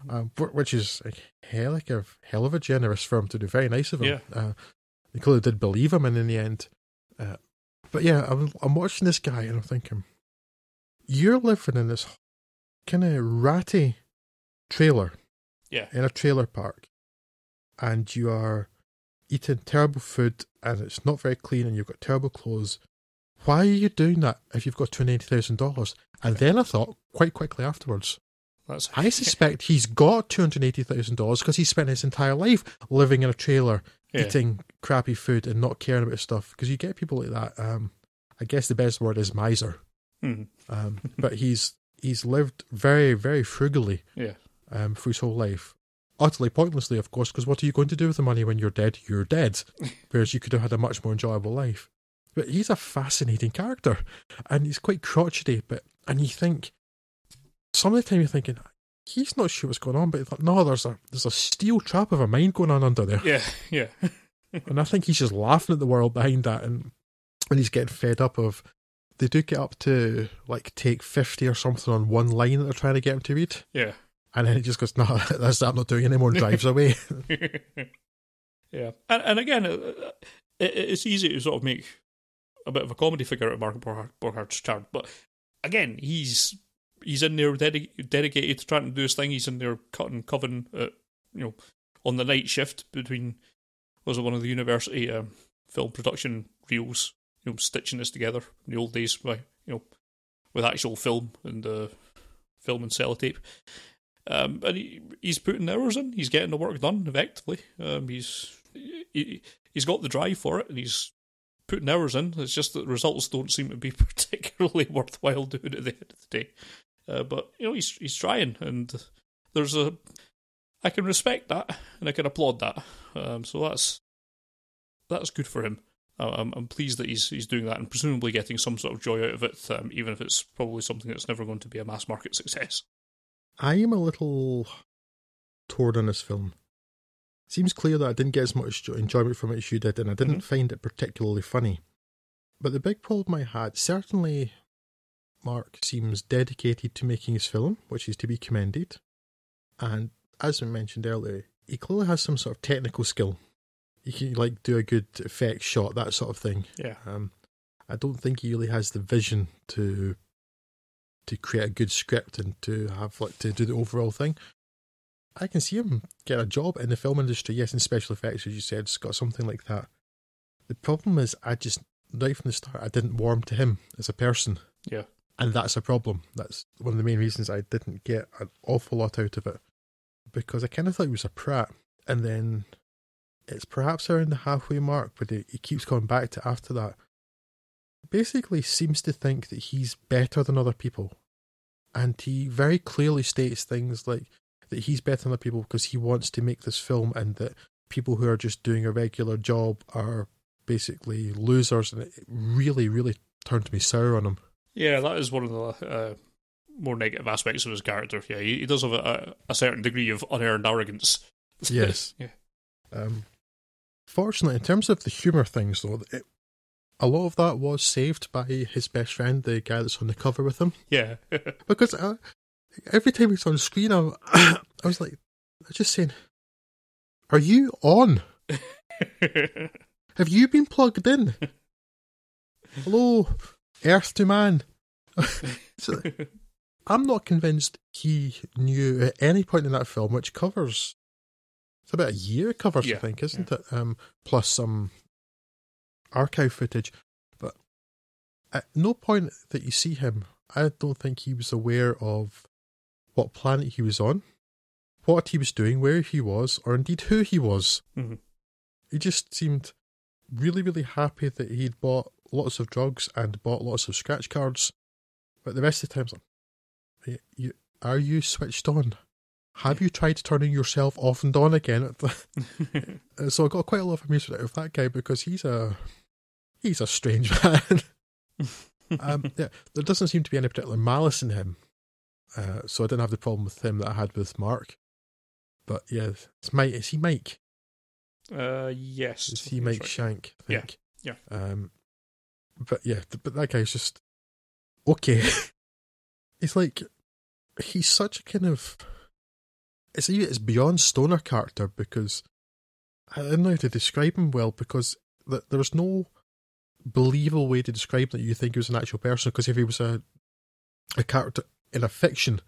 um, which is a hell like a hell of a generous firm to do. Very nice of him. Yeah. Uh, they clearly did believe him, and in the end, uh, but yeah, I'm I'm watching this guy and I'm thinking, you're living in this kind of ratty trailer Yeah. in a trailer park, and you are eating terrible food, and it's not very clean, and you've got terrible clothes. Why are you doing that if you've got two hundred eighty thousand dollars? And then I thought quite quickly afterwards, That's I suspect he's got two hundred eighty thousand dollars because he spent his entire life living in a trailer, Yeah. eating crappy food, and not caring about stuff. Because you get people like that. Um, I guess the best word is miser. Mhm. Um, but he's he's lived very very frugally Yeah. um, for his whole life. Utterly pointlessly, of course, because what are you going to do with the money when you're dead? You're dead. Whereas you could have had a much more enjoyable life. But he's a fascinating character, and he's quite crotchety. But and you think some of the time you're thinking he's not sure what's going on, but thought, no, there's a there's a steel trap of a mind going on under there, Yeah, yeah. and I think he's just laughing at the world behind that, and and he's getting fed up of. They do get up to like take fifty or something on one line that they're trying to get him to read. Yeah. And then he just goes, no, that's I'm not doing anymore and drives away. yeah. And, and again, it, it, it's easy to sort of make a bit of a comedy figure out of Mark Borchardt- Borchardt's charm, but again, he's he's in there dedi- dedicated to trying to do his thing. He's in there cutting coven, at, you know, on the night shift between was it one of the university um, film production reels, you know, stitching this together in the old days by you know with actual film and uh, film and sellotape. Um, and he, he's putting hours in. He's getting the work done effectively. Um, he's he, he's got the drive for it, and he's putting hours in. It's just that the results don't seem to be particularly worthwhile doing at the end of the day. Uh, but you know, he's he's trying, and there's a I can respect that, and I can applaud that. Um, so that's that's good for him. I'm, I'm pleased that he's he's doing that, and presumably getting some sort of joy out of it, um, even if it's probably something that's never going to be a mass market success. I am a little torn on this film. Seems clear that I didn't get as much enjoyment from it as you did, and I didn't Mhm. find it particularly funny. But the big problem I had, certainly, Mark seems dedicated to making his film, which is to be commended. And as I mentioned earlier, he clearly has some sort of technical skill. He can like do a good effect shot, that sort of thing. Yeah. Um, I don't think he really has the vision to to create a good script and to have like to do the overall thing. I can see him get a job in the film industry, yes, in special effects, as you said, got something like that. The problem is, I just right from the start, I didn't warm to him as a person, Yeah. And that's a problem. That's one of the main reasons I didn't get an awful lot out of it because I kind of thought he was a prat, and then it's perhaps around the halfway mark, but he, he keeps coming back to after that. Basically, seems to think that he's better than other people, and he very clearly states things like that he's better than other people because he wants to make this film, and that people who are just doing a regular job are basically losers, and it really, really turned me sour on him. Yeah, that is one of the uh, more negative aspects of his character. Yeah, he, he does have a, a, certain degree of unearned arrogance. Yes. yeah. Um, fortunately, in terms of the humour things, though, it, a lot of that was saved by his best friend, the guy that's on the cover with him. Yeah. Because uh, every time he's on screen, I, I was like, I was just saying, "Are you on? Have you been plugged in? Hello, Earth to man." So, I'm not convinced he knew at any point in that film, which covers it's about a year covers, I think, isn't it? Um, plus some archive footage. But at no point that you see him, I don't think he was aware of what planet he was on, what he was doing, where he was, or indeed who he was. Mhm. He just seemed really, really happy that he'd bought lots of drugs and bought lots of scratch cards. But the rest of the time, it's like, "Are you, are you switched on? Have you tried turning yourself off and on again? so I got quite a lot of amusement out of that guy because he's a he's a strange man. um, yeah, there doesn't seem to be any particular malice in him, uh, so I didn't have the problem with him that I had with Mark. But yeah, it's Mike. Is he Mike? Uh, yes. Is he Mike right. Schank? I think. Yeah. Yeah. Um, but yeah, but that guy's just okay. it's like he's such a kind of it's it's beyond stoner character because I don't know how to describe him well because there's no believable way to describe that you think he was an actual person because if he was a a character in a fiction,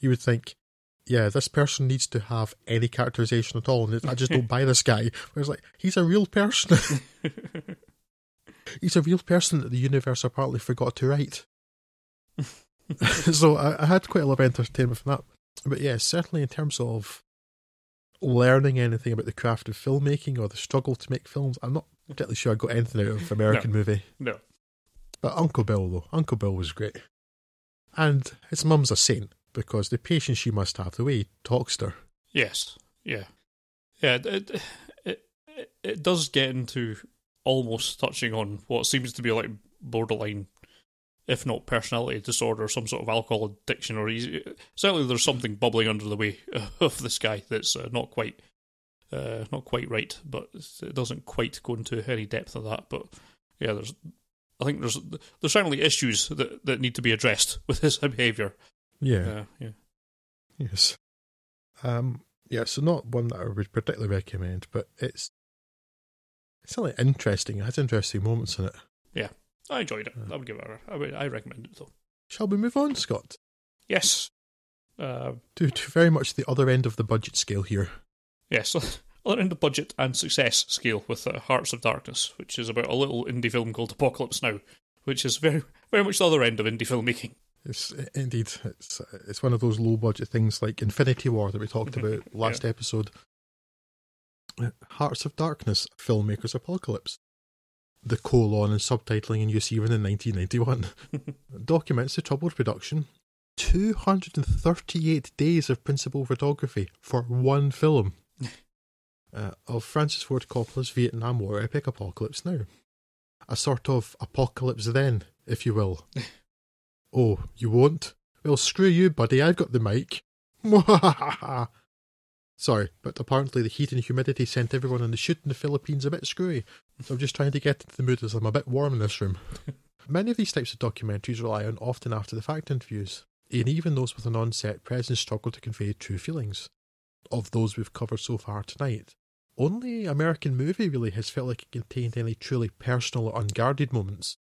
you would think, yeah, this person needs to have any characterization at all, and I just don't buy this guy. Whereas, like, he's a real person. he's a real person that the universe apparently forgot to write. so I, I, had quite a lot of entertainment from that. But yeah, certainly in terms of learning anything about the craft of filmmaking or the struggle to make films, I'm not particularly sure I got anything out of American no. Movie. No. But Uncle Bill, though, Uncle Bill was great. And his mum's a saint because the patience she must have, the way he talks to her. Yes, yeah. Yeah, it, it, it, it does get into almost touching on what seems to be like borderline if not personality disorder, some sort of alcohol addiction, or he's, certainly there's something bubbling under the way of this guy that's uh, not quite uh, not quite right, but it doesn't quite go into any depth of that. But yeah, there's I think there's there's certainly issues that, that need to be addressed with his behaviour. Yeah, uh, yeah, yes, um, yeah. So not one that I would particularly recommend, but it's it's certainly interesting. It has interesting moments in it. Yeah. I enjoyed it. I would give it. A, I would. I recommend it though. Shall we move on, Scott? Yes. Uh, to, to very much the other end of the budget scale here. Yes, other end of budget and success scale with uh, Hearts of Darkness, which is about a little indie film called Apocalypse Now, which is very very much the other end of indie filmmaking. It's indeed it's it's one of those low budget things like Infinity War that we talked about last yeah. episode. Hearts of Darkness, filmmakers apocalypse the colon and subtitling in use even in 1991 documents the troubled production 238 days of principal photography for one film uh, of Francis Ford Coppola's Vietnam War epic Apocalypse Now. A sort of apocalypse then, if you will. oh, you won't? Well, screw you, buddy, I've got the mic. Sorry, but apparently the heat and humidity sent everyone on the shoot in the Philippines a bit screwy. So I'm just trying to get into the mood as I'm a bit warm in this room. Many of these types of documentaries rely on often after the fact interviews, and even those with an on set presence struggle to convey true feelings. Of those we've covered so far tonight, only American Movie really has felt like it contained any truly personal or unguarded moments.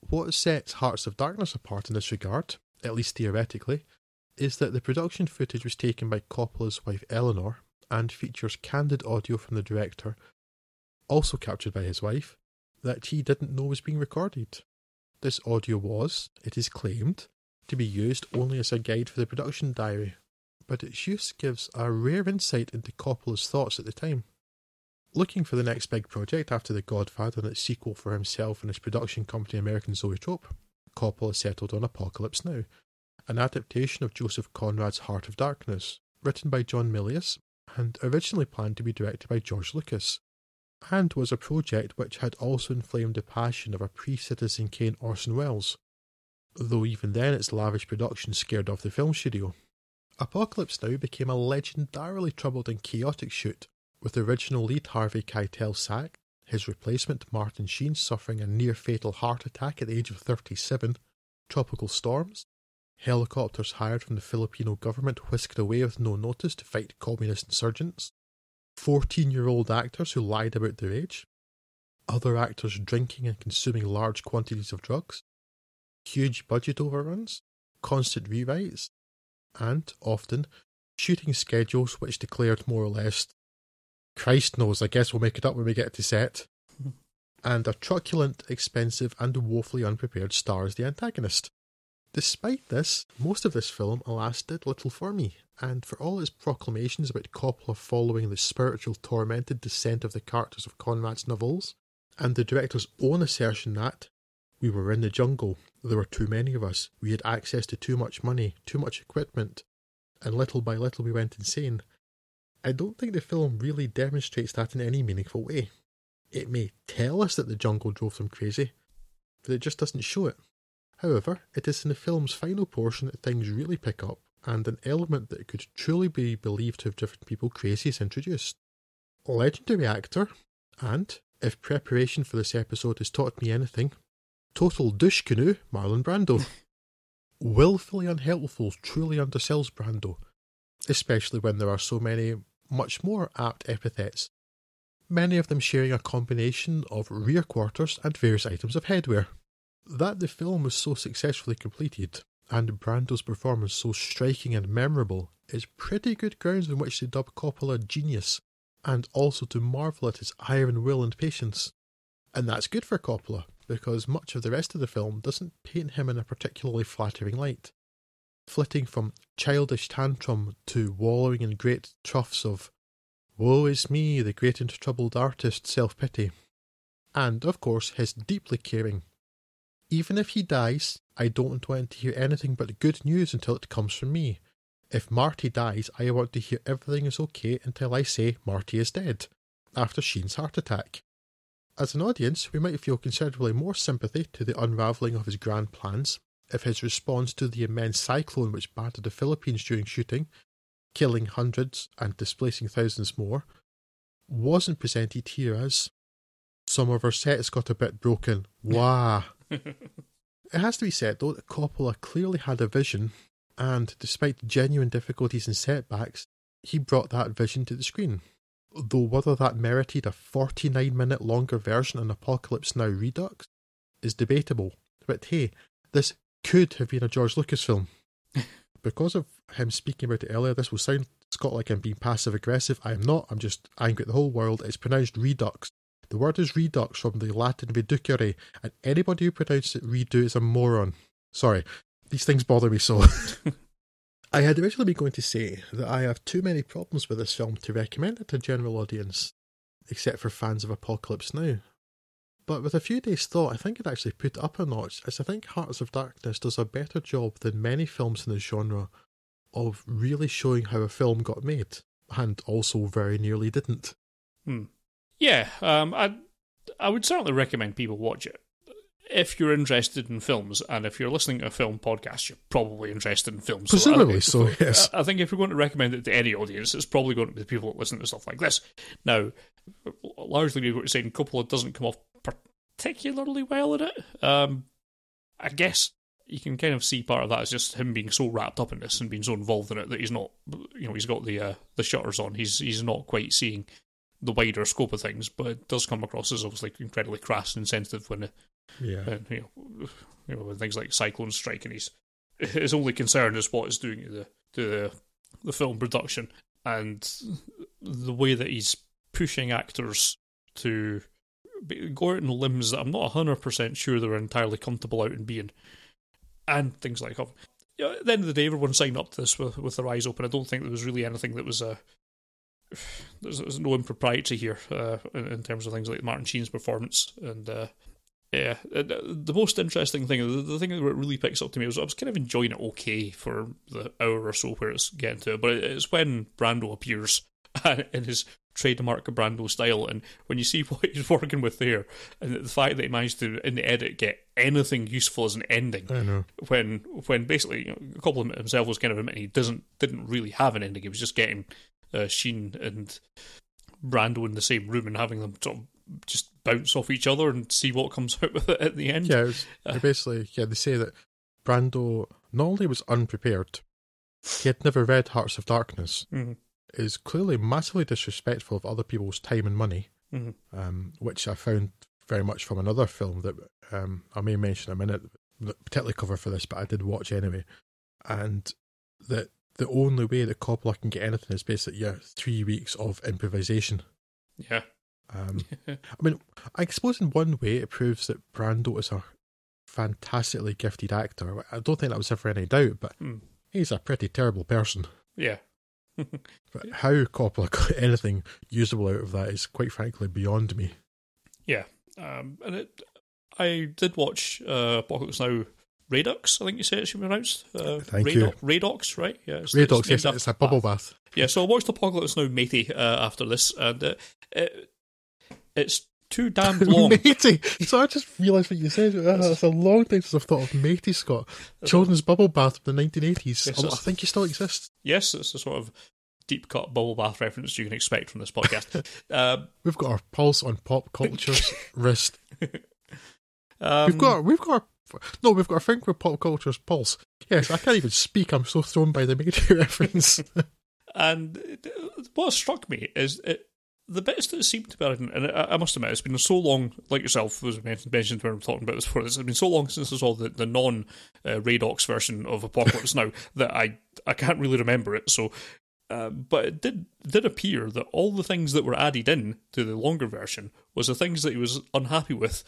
What sets Hearts of Darkness apart in this regard, at least theoretically, is that the production footage was taken by Coppola's wife Eleanor and features candid audio from the director, also captured by his wife, that he didn't know was being recorded. This audio was, it is claimed, to be used only as a guide for the production diary, but its use gives a rare insight into Coppola's thoughts at the time. Looking for the next big project after The Godfather and its sequel for himself and his production company American Zoetrope, Coppola settled on Apocalypse Now, an adaptation of Joseph Conrad's Heart of Darkness, written by John Milius and originally planned to be directed by George Lucas, and was a project which had also inflamed the passion of a pre Citizen Kane Orson Welles, though even then its lavish production scared off the film studio. Apocalypse Now became a legendarily troubled and chaotic shoot, with original lead Harvey Keitel sacked, his replacement Martin Sheen suffering a near fatal heart attack at the age of 37, tropical storms, Helicopters hired from the Filipino government whisked away with no notice to fight communist insurgents. 14 year old actors who lied about their age. Other actors drinking and consuming large quantities of drugs. Huge budget overruns. Constant rewrites. And, often, shooting schedules which declared more or less, Christ knows, I guess we'll make it up when we get to set. and a truculent, expensive, and woefully unprepared star as the antagonist. Despite this, most of this film, alas, did little for me, and for all its proclamations about Coppola following the spiritual tormented descent of the characters of Conrad's novels, and the director's own assertion that we were in the jungle, there were too many of us, we had access to too much money, too much equipment, and little by little we went insane. I don't think the film really demonstrates that in any meaningful way. It may tell us that the jungle drove them crazy, but it just doesn't show it. However, it is in the film's final portion that things really pick up, and an element that could truly be believed to have driven people crazy is introduced. Legendary actor, and, if preparation for this episode has taught me anything, total douche canoe Marlon Brando. Willfully unhelpful truly undersells Brando, especially when there are so many much more apt epithets, many of them sharing a combination of rear quarters and various items of headwear. That the film was so successfully completed, and Brando's performance so striking and memorable, is pretty good grounds on which to dub Coppola genius, and also to marvel at his iron will and patience. And that's good for Coppola, because much of the rest of the film doesn't paint him in a particularly flattering light flitting from childish tantrum to wallowing in great troughs of woe is me, the great and troubled artist self pity. And, of course, his deeply caring. Even if he dies, I don't want to hear anything but good news until it comes from me. If Marty dies, I want to hear everything is okay until I say Marty is dead, after Sheen's heart attack. As an audience, we might feel considerably more sympathy to the unravelling of his grand plans if his response to the immense cyclone which battered the Philippines during shooting, killing hundreds and displacing thousands more, wasn't presented here as some of our sets got a bit broken. Wah. it has to be said, though, that Coppola clearly had a vision, and despite genuine difficulties and setbacks, he brought that vision to the screen. Though whether that merited a 49 minute longer version in Apocalypse Now Redux is debatable. But hey, this could have been a George Lucas film. because of him speaking about it earlier, this will sound Scott like I'm being passive aggressive. I am not. I'm just angry at the whole world. It's pronounced redux. The word is redux from the Latin reducere, and anybody who pronounces it redo is a moron. Sorry, these things bother me so. I had originally been going to say that I have too many problems with this film to recommend it to a general audience, except for fans of Apocalypse Now. But with a few days' thought, I think it actually put up a notch, as I think Hearts of Darkness does a better job than many films in the genre of really showing how a film got made, and also very nearly didn't. Hmm. Yeah, um, I I would certainly recommend people watch it. If you're interested in films, and if you're listening to a film podcast, you're probably interested in films. Presumably so, I, so yes. I think if you're going to recommend it to any audience, it's probably going to be the people that listen to stuff like this. Now, largely we're going to say Coppola doesn't come off particularly well at it. Um, I guess you can kind of see part of that as just him being so wrapped up in this and being so involved in it that he's not, you know, he's got the uh, the shutters on. He's he's not quite seeing the wider scope of things, but it does come across as obviously incredibly crass and sensitive when, uh, yeah, uh, you know, you know, when things like cyclones strike, and he's his only concern is what it's doing to the to the, the film production and the way that he's pushing actors to go out in limbs that I'm not 100% sure they're entirely comfortable out in being, and things like that. You know, at the end of the day, everyone signed up to this with, with their eyes open. I don't think there was really anything that was. Uh, there's, there's no impropriety here uh, in, in, terms of things like Martin Sheen's performance. And uh, yeah, the most interesting thing, the, thing that really picks up to me was I was kind of enjoying it okay for the hour or so where it's getting to it, but it's when Brando appears in his trademark Brando style. And when you see what he's working with there, and the fact that he managed to in the edit get anything useful as an ending, I know. when when basically you know, Coppola himself was kind of admitting he doesn't didn't really have an ending. He was just getting uh, Sheen and Brando in the same room and having them sort of just bounce off each other and see what comes out with it at the end. Yeah, was, uh, basically, yeah, they say that Brando not only was unprepared, he had never read Hearts of Darkness. Mm-hmm is clearly massively disrespectful of other people's time and money, mm-hmm. um, which I found very much from another film that um, I may mention in a minute, particularly cover for this, but I did watch anyway. And that the only way that Coppola can get anything is basically yeah, three weeks of improvisation. Yeah. Um, I mean, I suppose in one way it proves that Brando is a fantastically gifted actor. I don't think that was ever any doubt, but mm. he's a pretty terrible person. Yeah, but how Coppola got anything usable out of that is quite frankly beyond me. Yeah, um, and it, I did watch uh, Apocalypse Now Radox, I think you say it should be pronounced. Uh, Thank Radox, you. Radox, right? Yeah, it's, Radox, it's yes, named it's a bubble bath. bath. Yeah, so I watched Apocalypse Now, matey, uh, after this, and uh, it, it's too damn long. matey. So I just realised what you said. Uh, it's a long time since I've thought of matey, Scott. Children's bubble bath from the 1980s. Yes, I, I think it still exists. yes, it's the sort of deep cut bubble bath reference you can expect from this podcast. um, We've got our pulse on pop culture's wrist. um, We've got we've got our, no, we've got a finger with pop culture's pulse. Yes, I can't even speak. I'm so thrown by the matey reference. And what struck me is it, the bits that seem to be, and I, must admit, it's been so long, like yourself was mentioned when we were talking about this before, it's been so long since I saw the, the non uh, Radox version of Apocalypse Now that I, I can't really remember it. So, uh, but it did did appear that all the things that were added in to the longer version was the things that he was unhappy with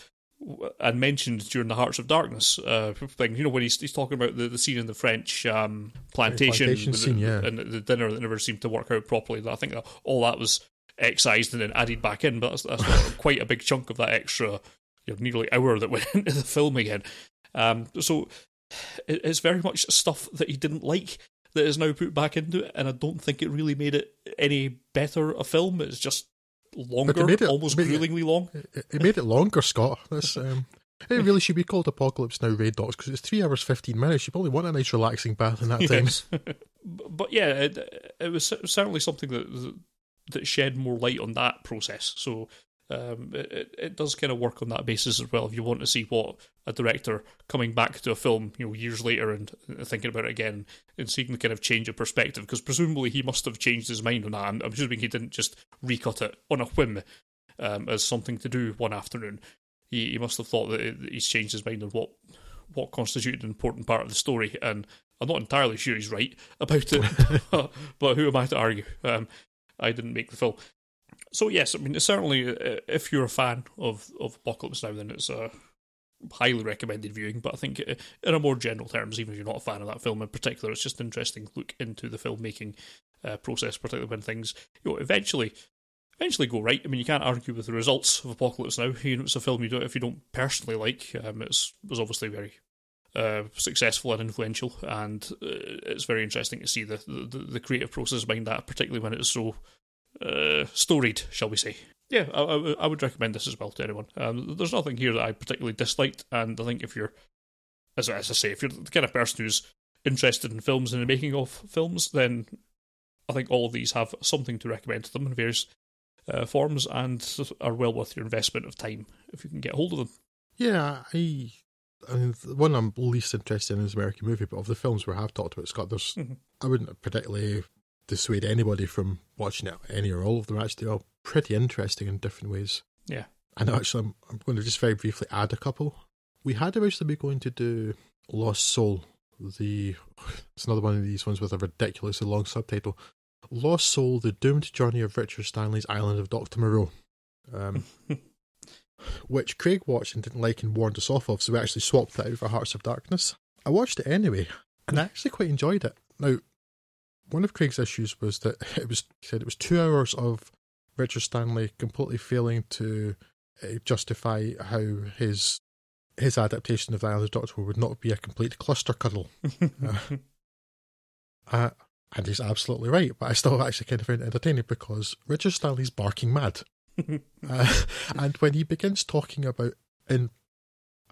and mentioned during the Hearts of Darkness uh, thing. You know, when he's, he's talking about the, the scene in the French um, plantation, plantation with the- scene, yeah. and the dinner that never seemed to work out properly. I think all that was excised and then added back in, but that's, that's quite a big chunk of that extra you know, nearly hour that went into the film again. Um, so it, it's very much stuff that he didn't like that is now put back into it, and I don't think it really made it any better a film. It's just longer, made it- almost made it- long. it, it made it longer, Scott. Um, it really should be called Apocalypse Now Raid Dogs because it's three hours fifteen minutes. You probably want a nice relaxing bath in that time. Yes. but but yeah, it, it was certainly something that that shed more light on that process. So um, it, it- does kind of work on that basis as well. If you want to see what a director coming back to a film, you know, years later and thinking about it again and seeing the kind of change of perspective, because presumably he must have changed his mind on that. I'm, I'm assuming he didn't just recut it on a whim um, as something to do one afternoon. He, he must have thought that it- he's changed his mind on what what constituted an important part of the story, and I'm not entirely sure he's right about it. but who am I to argue? Um, I didn't make the film. So yes, I mean certainly uh, if you're a fan of of Apocalypse Now, then it's a highly recommended viewing. But I think uh, in a more general terms, even if you're not a fan of that film in particular, it's just an interesting look into the filmmaking uh, process, particularly when things you know eventually eventually go right. I mean, you can't argue with the results of Apocalypse Now. You know, it's a film you don't if you don't personally like. Um, it's was obviously very uh, successful and influential, and uh, it's very interesting to see the, the the creative process behind that, particularly when it's so uh, storied, shall we say. Yeah, I, I, I would recommend this as well to anyone. Um, there's nothing here that I particularly disliked, and I think if you're, as, as I say, if you're the kind of person who's interested in films and the making of films, then I think all of these have something to recommend to them in various uh, forms and are well worth your investment of time if you can get hold of them. Yeah, I. I mean, the one I'm least interested in is American movie, but of the films we have talked about, Scott, there's Mhm. I wouldn't particularly dissuade anybody from watching it, any or all of them. Actually, they're all pretty interesting in different ways. Yeah. And actually, I'm, I'm going to just very briefly add a couple. We had originally been going to do Lost Soul. The it's another one of these ones with a ridiculously long subtitle. Lost Soul: The Doomed Journey of Richard Stanley's Island of Doctor Moreau. Um, which Craig watched and didn't like and warned us off of, so we actually swapped that out for Hearts of Darkness. I watched it anyway, and I actually quite enjoyed it. Now, one of Craig's issues was that it was he said it was two hours of Richard Stanley completely failing to uh, justify how his his adaptation of the Island of Doctor would not be a complete cluster cuddle. Uh, and he's absolutely right, but I still actually kind of find it entertaining because Richard Stanley's barking mad. Uh, and when he begins talking about, in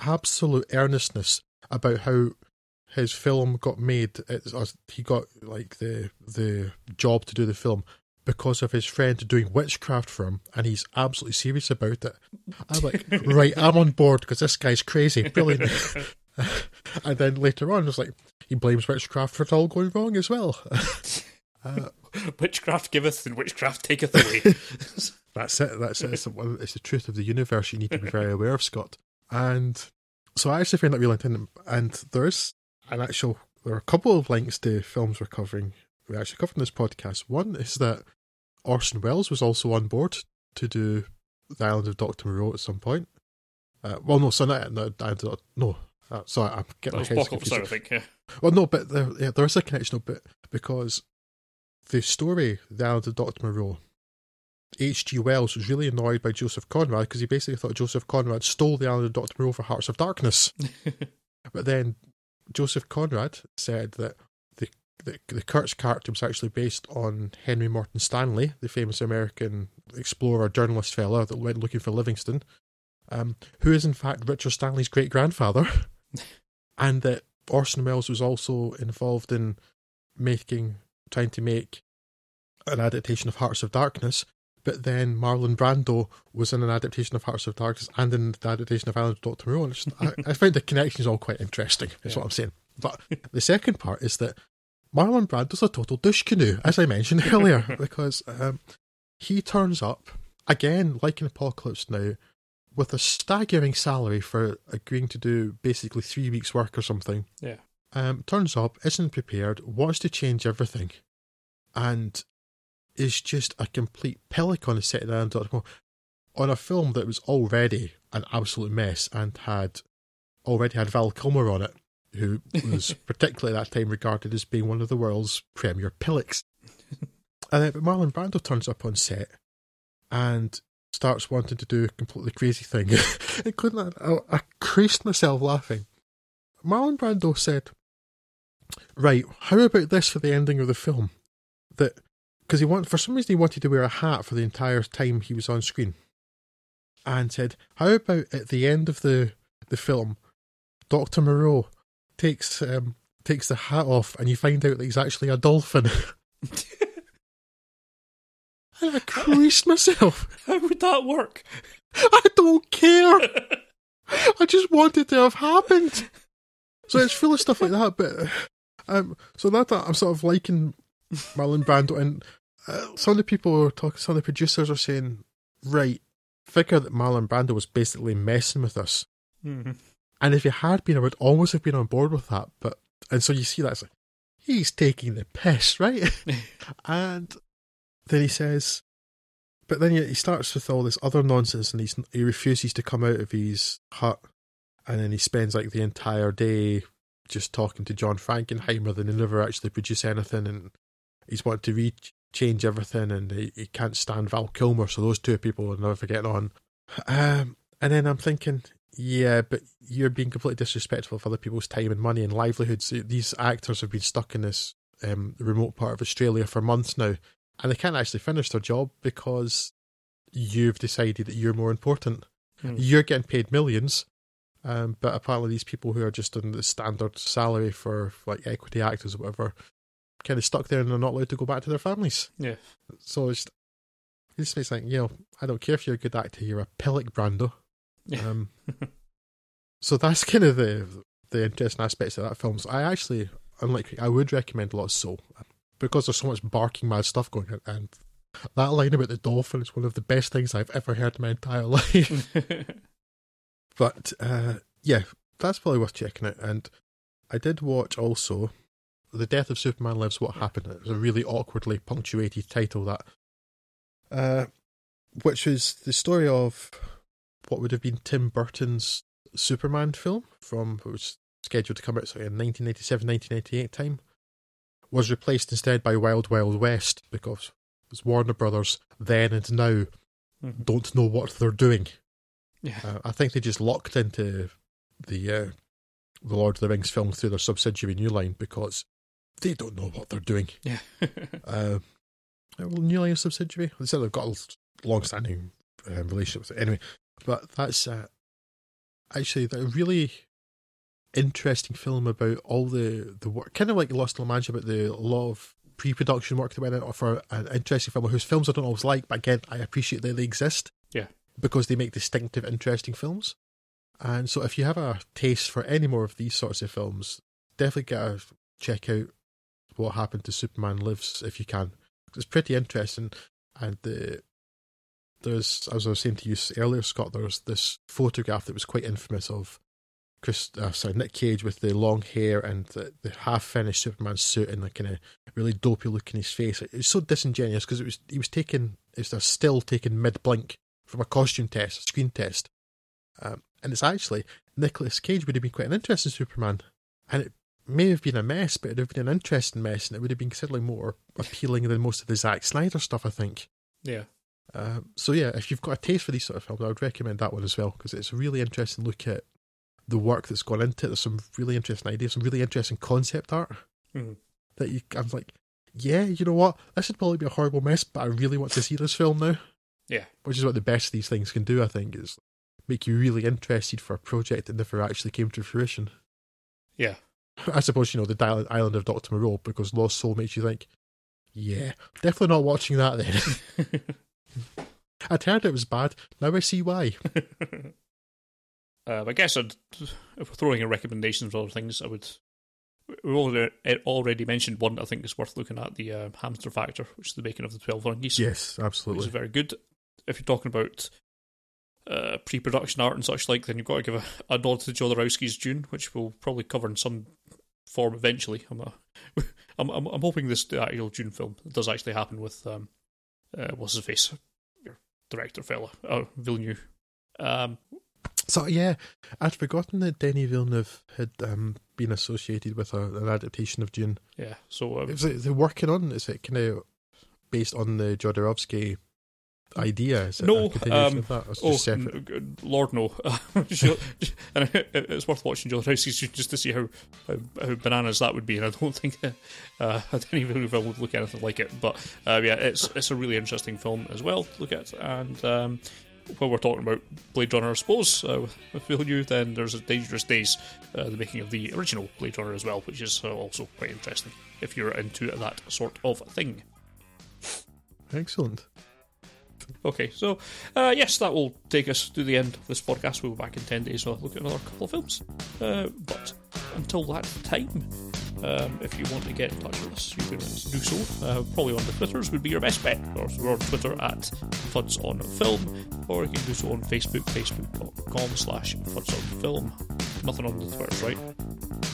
absolute earnestness, about how his film got made, it's, uh, he got like the the job to do the film because of his friend doing witchcraft for him, and he's absolutely serious about it. I'm like, right, I'm on board because this guy's crazy, brilliant. and then later on, it's like he blames witchcraft for it all going wrong as well. uh, witchcraft giveth and witchcraft taketh away. That's it. That's it. It's the, it's the truth of the universe you need to be very aware of, Scott. And so I actually found that really. And there is an actual, there are a couple of links to films we're covering. We actually covered in this podcast. One is that Orson Welles was also on board to do The Island of Dr. Moreau at some point. Uh, well, no, so not, no, no. Uh, sorry, I'm getting that my head confused. Now, I think. Yeah. Well, no, but there, yeah, there is a connection, but because the story, The Island of Dr. Moreau, H.G. Wells was really annoyed by Joseph Conrad because he basically thought Joseph Conrad stole the Island of Dr. Moreau for Hearts of Darkness. but then Joseph Conrad said that the, the the Kurtz character was actually based on Henry Morton Stanley, the famous American explorer journalist fellow that went looking for Livingstone, um, who is in fact Richard Stanley's great grandfather, and that Orson Welles was also involved in making trying to make an adaptation of Hearts of Darkness, but then Marlon Brando was in an adaptation of Hearts of Darkness and in the adaptation of Island of Dr. Moreau. Just, I, I find the connections all quite interesting, is Yeah. what I'm saying. But the second part is that Marlon Brando's a total douche canoe, as I mentioned earlier, because um, he turns up, again, like in Apocalypse Now, with a staggering salary for agreeing to do basically three weeks' work or something Yeah. um, turns up, isn't prepared, wants to change everything, and is just a complete pelican on set of the Island of Dr. Moreau on a film that was already an absolute mess and had already had Val Kilmer on it, who was particularly at that time regarded as being one of the world's premier pillocks. and then Marlon Brando turns up on set and starts wanting to do a completely crazy thing. Including I, I creased myself laughing. Marlon Brando said, "Right, how about this for the ending of the film? That because he want for some reason he wanted to wear a hat for the entire time he was on screen, and said, how about at the end of the the film, Doctor Moreau takes um, takes the hat off, and you find out that he's actually a dolphin." and I creased myself. How would that work? I don't care. I just want it to have happened. So it's full of stuff like that. But um, so that I'm sort of liking Marlon Brando, and uh, some of the people were talking. Some of the producers are saying, right, figure that Marlon Brando was basically messing with us. Mhm. And if he had been, I would almost have been on board with that. But and so you see that it's like he's taking the piss, right? and then he says, but then he, starts with all this other nonsense, and he's he refuses to come out of his hut, and then he spends like the entire day just talking to John Frankenheimer. Then he never actually produce anything, and he's wanting to re change everything, and he, he can't stand Val Kilmer, so those two people are never getting on. Um, and then I'm thinking, yeah, but you're being completely disrespectful of other people's time and money and livelihoods. These actors have been stuck in this um, remote part of Australia for months now, and they can't actually finish their job because you've decided that you're more important. Hmm. You're getting paid millions, um, but apparently these people who are just on the standard salary for like equity actors or whatever, kind of stuck there and they're not allowed to go back to their families. Yeah. So it's it just makes like you know I don't care if you're a good actor, you're a pillock, Brando. Yeah. Um, so that's kind of the the interesting aspects of that film. So I actually, unlike I would recommend a lot of Soul because there's so much barking mad stuff going on, and that line about the dolphin is one of the best things I've ever heard in my entire life. but uh, yeah, that's probably worth checking out. And I did watch also the Death of Superman Lives. What happened? It was a really awkwardly punctuated title that, uh, which is the story of what would have been Tim Burton's Superman film from it was scheduled to come out sorry, in 1997, 1998 time, was replaced instead by Wild Wild West because it was Warner Brothers then and now Mhm. don't know what they're doing. Yeah. Uh, I think they just locked into the uh, the Lord of the Rings film through their subsidiary New Line because they don't know what they're doing. Yeah. Uh, well, New Line subsidiary. They said they've got a long-standing um, relationship with it. Anyway, but that's uh, actually a really interesting film about all the the work, kind of like Lost in La Mancha, about the a lot of pre-production work that went it for an interesting film whose films I don't always like, but again, I appreciate that they exist. Yeah. because they make distinctive, interesting films. And so, if you have a taste for any more of these sorts of films, definitely gotta check out what happened to Superman Lives if you can. It's pretty interesting, and the there's as I was saying to you earlier, Scott. There's this photograph that was quite infamous of Chris, uh, sorry, Nick Cage with the long hair and the, the half finished Superman suit and the kind of really dopey look in his face. It was so disingenuous because it was he was taken it's a still taken mid blink from a costume test, a screen test, um, and it's actually Nicholas Cage would have been quite an interesting Superman, and it may have been a mess, but it would have been an interesting mess, and it would have been considerably more appealing than most of the Zack Snyder stuff, I think. Yeah. Um, so yeah, if you've got a taste for these sort of films, I would recommend that one as well because it's a really interesting look at the work that's gone into it. There's some really interesting ideas, some really interesting concept art Mhm. that you. I'm like, yeah, you know what? This would probably be a horrible mess, but I really want to see this film now. Yeah. Which is what the best of these things can do. I think is make you really interested for a project that never actually came to fruition. Yeah. I suppose you know the Island of Doctor Moreau because Lost Soul makes you think, yeah, definitely not watching that then. I'd heard it was bad. Now I see why. Um, I guess I'd, if we're throwing in recommendations for other things, I would. We've already, already mentioned one that I think is worth looking at the uh, Hamster Factor, which is the making of the 12 Monkeys. Yes, absolutely. is very good. If you're talking about uh, pre production art and such like, then you've got to give a, a nod to Jodorowsky's Dune, which we'll probably cover in some form eventually. I'm, uh, I'm, I'm, I'm hoping this actual Dune film does actually happen with um, uh, what's his face, your director fella, uh, Villeneuve. Um, So yeah, I'd forgotten that Denny Villeneuve had um, been associated with a, an adaptation of Dune. yeah, so um, Is it they're working on? Is it kind of based on the Jodorowsky idea? Is it No, um, of that? Or is Oh? Lord, no. And it's worth watching Jodorowsky's just to see how, how, how bananas that would be. And I don't think uh, Danny Villeneuve would look anything like it. But uh, yeah, it's it's a really interesting film as well to look at. And um, when we're talking about Blade Runner, I suppose, uh, with- with Villeneuve, then there's a Dangerous Days, uh, the making of the original Blade Runner as well, which is uh, also quite interesting if you're into that sort of thing. Excellent. Okay, so uh, yes, that will take us to the end of this podcast. We'll be back in 10 days to look at another couple of films. Uh, but until that time, um, if you want to get in touch with us, you can do so. Uh, probably on the Twitters would be your best bet. Or we're on Twitter at Fuds on Film, or you can do so on Facebook, facebook.com slash Fuds on Film. Nothing on the Twitters, right?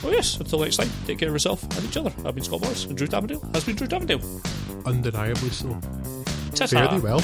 Oh yes, until next time, take care of yourself and each other. I've been Scott Morris, and Drew Davendale has been Drew Davendale. Undeniably so. Ta-ta. Fare thee well.